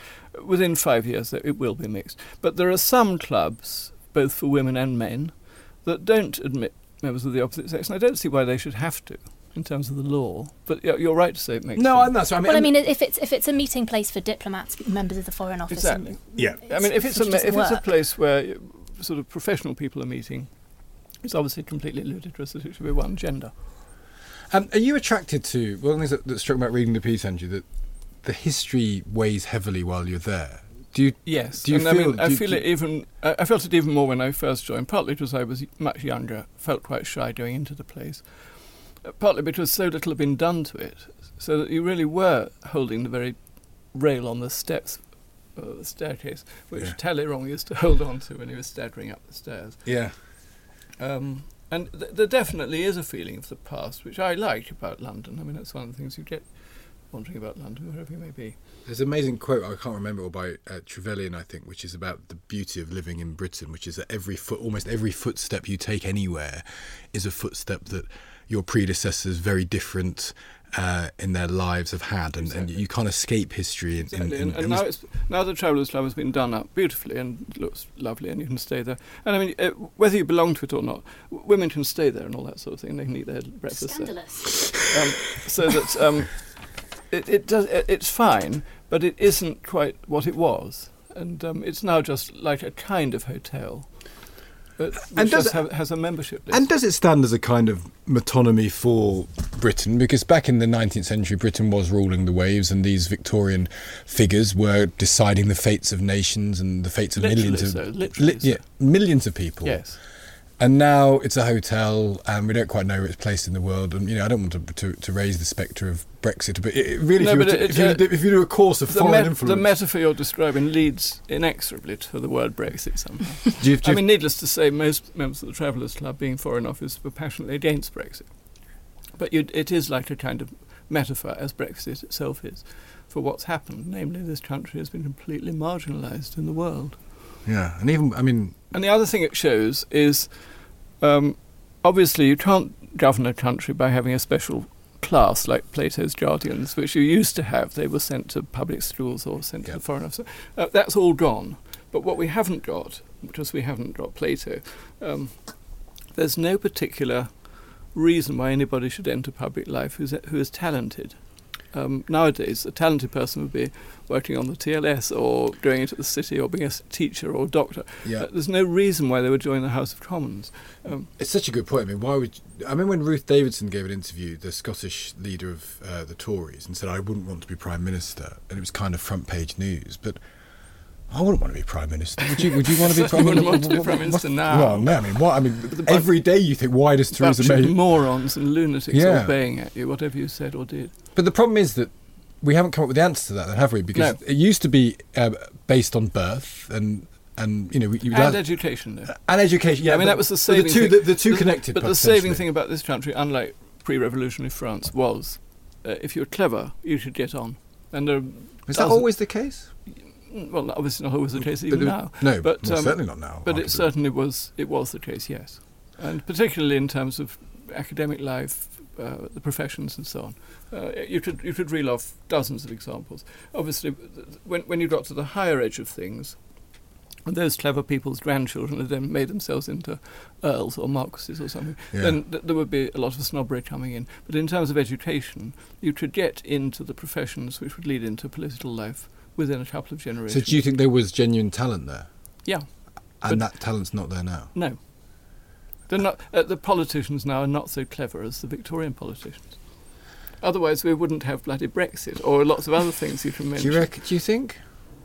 within five years that it will be mixed. But there are some clubs, both for women and men, that don't admit members of the opposite sex, and I don't see why they should have to in terms of the law. But you're right to say it makes no, sense. I'm not. So I mean, Well, I mean, if it's if it's a meeting place for diplomats, members of the Foreign Office, and Exactly. Yeah. I mean, if it's a it ma- doesn't if it's a place where sort of professional people are meeting, it's obviously completely ludicrous that it should be one gender. Um, are you attracted to one of the things that, that struck me about reading the piece, Andrew, that the history weighs heavily while you're there? Do you? Yes, Do you and I feel- mean, I you- feel it even. I felt it even more when I first joined. Partly because I was much younger, felt quite shy going into the place. Uh, partly because so little had been done to it, so that you really were holding the very rail on the steps, uh, the staircase, which Yeah. Talleyrand used to [LAUGHS] hold on to when he was staggering up the stairs. Yeah. Um, and th- there definitely is a feeling of the past, which I like about London. I mean, that's one of the things you get wandering about London, wherever you may be. There's an amazing quote I can't remember it by uh, Trevelyan, I think, which is about the beauty of living in Britain, which is that every foot, almost every footstep you take anywhere, is a footstep that your predecessors, very different uh, in their lives, have had, and, and you can't escape history. In, Exactly. in, and in, and it now, was- it's, now the Travellers Club has been done up beautifully and looks lovely, and you can stay there. And I mean, uh, whether you belong to it or not, w- women can stay there and all that sort of thing. They can eat their breakfast there. scandalous. Um, so that um, it, it does. It, it's fine, but it isn't quite what it was, and um, it's now just like a kind of hotel. And does have, has a membership list. And does it stand as a kind of metonymy for Britain? Because back in the 19th century, Britain was ruling the waves, and these Victorian figures were deciding the fates of nations and the fates of Literally millions of so, yeah, millions of people. yes. And now it's a hotel, and we don't quite know where it's placed in the world. And you know, I don't want to to, to raise the spectre of Brexit, but it, really, No, if, you to- it- if, you, uh, if you do a course of foreign met- influence, the metaphor you're describing leads inexorably to the word Brexit somehow. [LAUGHS] do you, do I mean, needless to say, most members of the Travellers Club, being Foreign Office, were passionately against Brexit. But it is like a kind of metaphor, as Brexit itself is, for what's happened. Namely, this country has been completely marginalised in the world. Yeah, and even I mean, And the other thing it shows is um, obviously you can't govern a country by having a special class like Plato's guardians, which you used to have. They were sent to public schools or sent to the foreign office. Uh, that's all gone. But what we haven't got, because we haven't got Plato, um, there's no particular reason why anybody should enter public life who's, who is talented. Um, nowadays, a talented person would be working on the TLS or doing it at the city or being a teacher or a doctor. yeah, Uh, there's no reason why they would join the House of Commons. Um, It's such a good point. I mean, why would I mean when Ruth Davidson gave an interview, the Scottish leader of uh, the Tories, and said I wouldn't want to be prime minister, and it was kind of front page news. But I wouldn't want to be prime minister. Would you? Would you want to be? [LAUGHS] I mean, want to be prime minister now. Well, no. I mean, what? I mean, every day you think, why does Theresa May? morons and lunatics Yeah. all baying at you, whatever you said or did. But the problem is that we haven't come up with the answer to that, then, have we? Because No. it used to be uh, based on birth and. And you know, you And education, though. and education. Yeah, I mean, but- that was the saving the two, thing. the, the two connected. But the saving thing about this country, unlike pre-revolutionary France, was uh, if you're clever, you should get on. And there are Is that always the case? Well, obviously not always the case even now. No, but well, um, certainly not now. But it certainly was. It was the case, yes, and particularly in terms of academic life, uh, the professions, and so on. Uh, you could you could reel off dozens of examples. Obviously, when when you got to the higher edge of things, and those clever people's grandchildren had then made themselves into earls or marquises or something, Yeah. then th- there would be a lot of snobbery coming in. But in terms of education, you could get into the professions which would lead into political life within a couple of generations. So do you think there was genuine talent there? Yeah. And that talent's not there now. No. They're not, uh, the politicians now are not so clever as the Victorian politicians. Otherwise, we wouldn't have bloody Brexit or lots of other things you can mention. Do you reckon? Do you think?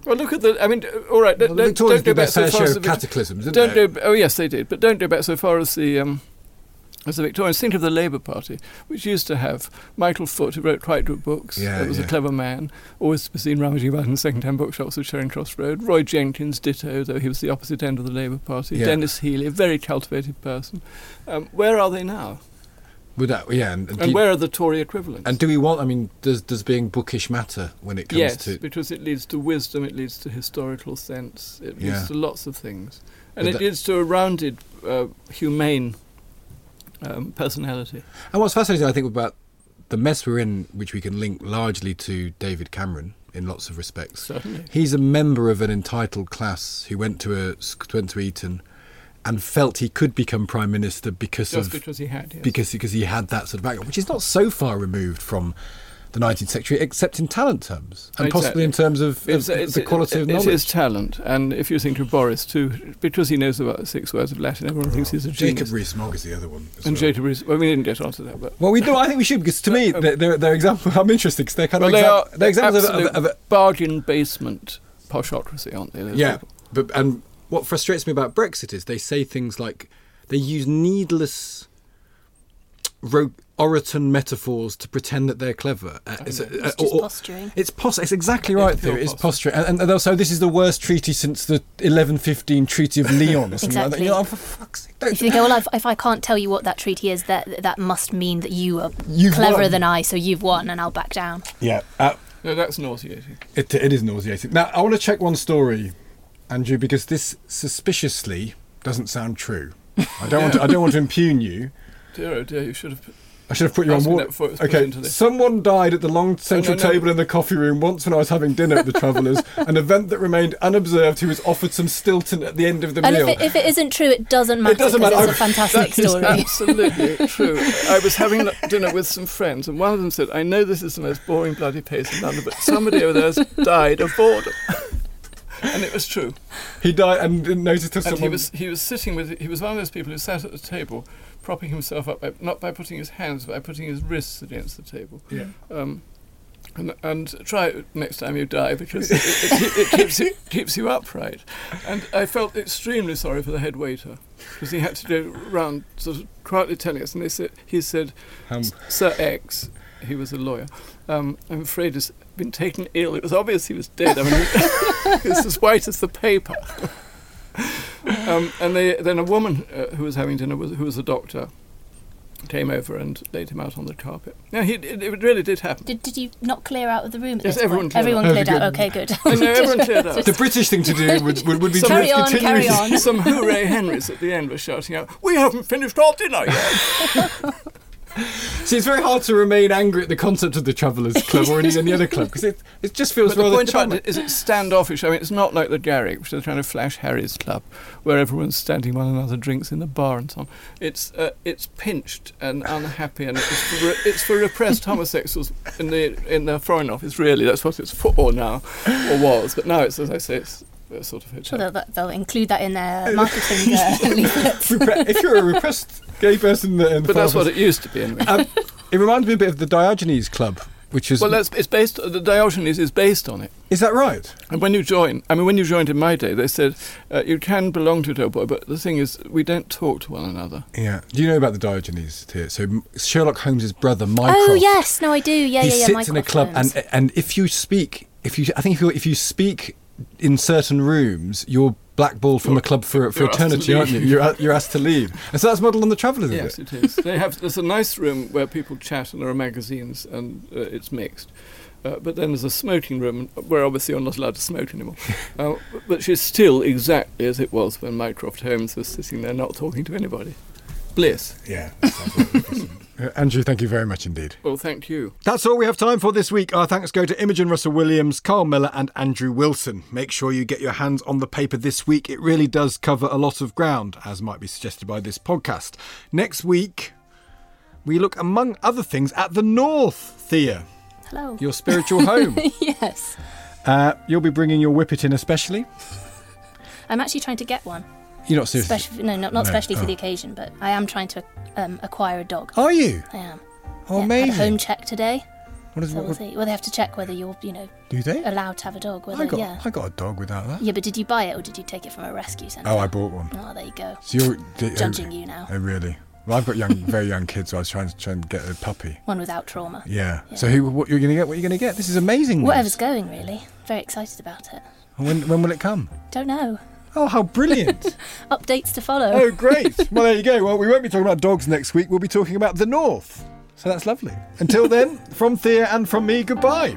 well, look at the. I mean, all right. Well, don't, the don't, go did their back so far as of the cataclysms, didn't Don't they? go. Oh yes, they did. But don't go back so far as the. Um, as the Victorians, think of the Labour Party, which used to have Michael Foot, who wrote quite good books, Yeah, that was yeah. a clever man, always to be seen rummaging about in second-hand bookshops at Charing Cross Road. Roy Jenkins, ditto, though he was the opposite end of the Labour Party. Yeah. Denis Healey, a very cultivated person. Um, where are they now? That? Yeah. And, and, And you- where are the Tory equivalents? and do we want? I mean, does does being bookish matter when it comes yes, to? because it leads to wisdom, it leads to historical sense, it leads to lots of things. And But it that- leads to a rounded, uh, humane um, personality. And what's fascinating, I think, about the mess we're in, which we can link largely to David Cameron in lots of respects. Certainly. He's a member of an entitled class who went to a went to Eton and felt he could become prime minister because Just of because he had, yes. because because he had that sort of background, which is not so far removed from the 19th century, except in talent terms and possibly in terms of, of It's- it's- the quality of it- knowledge. It is talent, and if you think of Boris too, because he knows about six words of Latin, everyone thinks he's a genius. Jacob genius. Rees-Mogg is the other one. as and well. Jacob Rees. Well, we didn't get onto that, but Well, we do. I think we should because to me, [LAUGHS] they're, they're, they're examples. I'm interested because they're kind well, of they exam- are they're examples of, of, of, of bargain basement poshocracy, aren't they? yeah. people? But and what frustrates me about Brexit is they say things like they use needless ro- Oriton metaphors to pretend that they're clever. Uh, it's, uh, It's or- just or- posturing. It's pos- It's exactly right. pure Theo. It's posturing. posturing, and, and also this is the worst treaty since the 1115 Treaty of Leon or something like that. Exactly. You know, oh, for fuck's sake, don't If you think, oh, well, if, if I can't tell you what that treaty is, that that must mean that you are You've cleverer won. than I, so you've won, and I'll back down. Yeah. Uh, No, that's nauseating. It, it is nauseating. Now, I want to check one story, Andrew, because this suspiciously doesn't sound true. I don't want to, I don't want to [LAUGHS] impugn you. Dear, oh dear, you should have. I should have put you on water. that before it was put Okay, someone died at the long central no, no. table in the coffee room once when I was having dinner at the Travellers, [LAUGHS] an event that remained unobserved. He was offered some Stilton at the end of the And meal. if it, if it isn't true, it doesn't matter It doesn't matter. it's a fantastic That is story. absolutely [LAUGHS] true. I was having dinner with some friends, and one of them said, "I know this is the most boring bloody place in London, but somebody over there has died of boredom." [LAUGHS] and it was true. he died and didn't notice till And someone. he was he was sitting with he was one of those people who sat at the table, propping himself up by, not by putting his hands, but by putting his wrists against the table. Yeah. Um, and, and try it next time you die because it, it, it [LAUGHS] keeps you, keeps you upright. And I felt extremely sorry for the head waiter because he had to go round sort of quietly telling us. And they said he said, Um, Sir X, he was a lawyer. Um, I'm afraid has been taken ill. It was obvious he was dead. I mean, [LAUGHS] was as white as the paper. [LAUGHS] um, and they, then a woman uh, who was having dinner, was, who was a doctor, came over and laid him out on the carpet. Yeah, he, it, it really did happen. Did, did you not clear out of the room at Yes, this everyone point? cleared everyone out. cleared Oh, out. good. Okay, good. I know, everyone [LAUGHS] cleared out. the British thing to do would, would, would be Carry to on, continue. carry on. Some hooray Henrys at the end were shouting out, "We haven't finished our dinner yet!" [LAUGHS] See, it's very hard to remain angry at the concept of the Travellers Club or any, any other club because it, it just feels But the point about charming. it is it's standoffish. I mean, it's not like the Garrick, which is trying to flash Harry's club, where everyone's standing one another drinks in the bar and so on. It's uh, it's pinched and unhappy, and it's for, re- it's for repressed homosexuals in the in the Foreign Office. Really, that's what it's for now, or was. But now it's, as I say, it's a sort of Sure, they'll, they'll include that in their marketing uh, [LAUGHS] leaflets. If you're a repressed gay person, in the- But that's what it used to be anyway. Um, it reminds me a bit of the Diogenes Club, which is. Well, that's, it's based. The Diogenes is based on it. is that right? And when you join, I mean, when you joined in my day, they said uh, you can belong to Doughboy, but the thing is, we don't talk to one another. Yeah. Do you know about the Diogenes here? So Sherlock Holmes's brother, Mycroft. Oh yes, no, I do. Yeah, he yeah, yeah. sits in a club, Holmes. and and if you speak, if you, I think if you if you speak in certain rooms, you're blackballed from the club for for you're asked to eternity, aren't you? You're, you're asked to leave, and [LAUGHS] so that's modelled on the Travellers. is Yes, it? it is. they have. There's a nice room where people chat, and there are magazines, and uh, it's mixed. Uh, but then there's a smoking room where obviously you're not allowed to smoke anymore, [LAUGHS] uh, which is still exactly as it was when Mycroft Holmes was sitting there not talking to anybody. Bliss. Yeah. [LAUGHS] that sounds wonderful. Uh, Andrew, thank you very much indeed. Well, thank you. That's all we have time for this week. Our thanks go to Imogen Russell Williams, Carl Miller, and Andrew Wilson. Make sure you get your hands on the paper this week. It really does cover a lot of ground, as might be suggested by this podcast. Next week, we look, among other things, at the North, Thea, Hello. your spiritual [LAUGHS] home. yes. Uh, you'll be bringing your whippet in, especially. I'm actually trying to get one. You're not serious. Especially, no, not, not No, especially for oh. the occasion, but I am trying to um, acquire a dog. Are you? I am. Oh, yeah, amazing. Had a home check today. What is So what, we'll see. Well, they have to check whether you're, you know, do they? allowed to have a dog. Whether, I got, yeah. I got a dog without that. Yeah, but did you buy it or did you take it from a rescue centre? Oh, I bought one. Oh, there you go. So you're d- oh, Judging you now. Oh, really? Well, I've got young, very young kids, so I was trying to try and get a puppy. One without trauma. Yeah. Yeah. So who? What you're going to get? What you're going to get? This is amazing. news. Whatever's going, really. Very excited about it. When when will it come? Don't know. Oh, how brilliant! [LAUGHS] Updates to follow. oh, great. [LAUGHS] Well, there you go. Well, we won't be talking about dogs next week. We'll be talking about the north. So that's lovely. Until then, from Thea and from me, goodbye.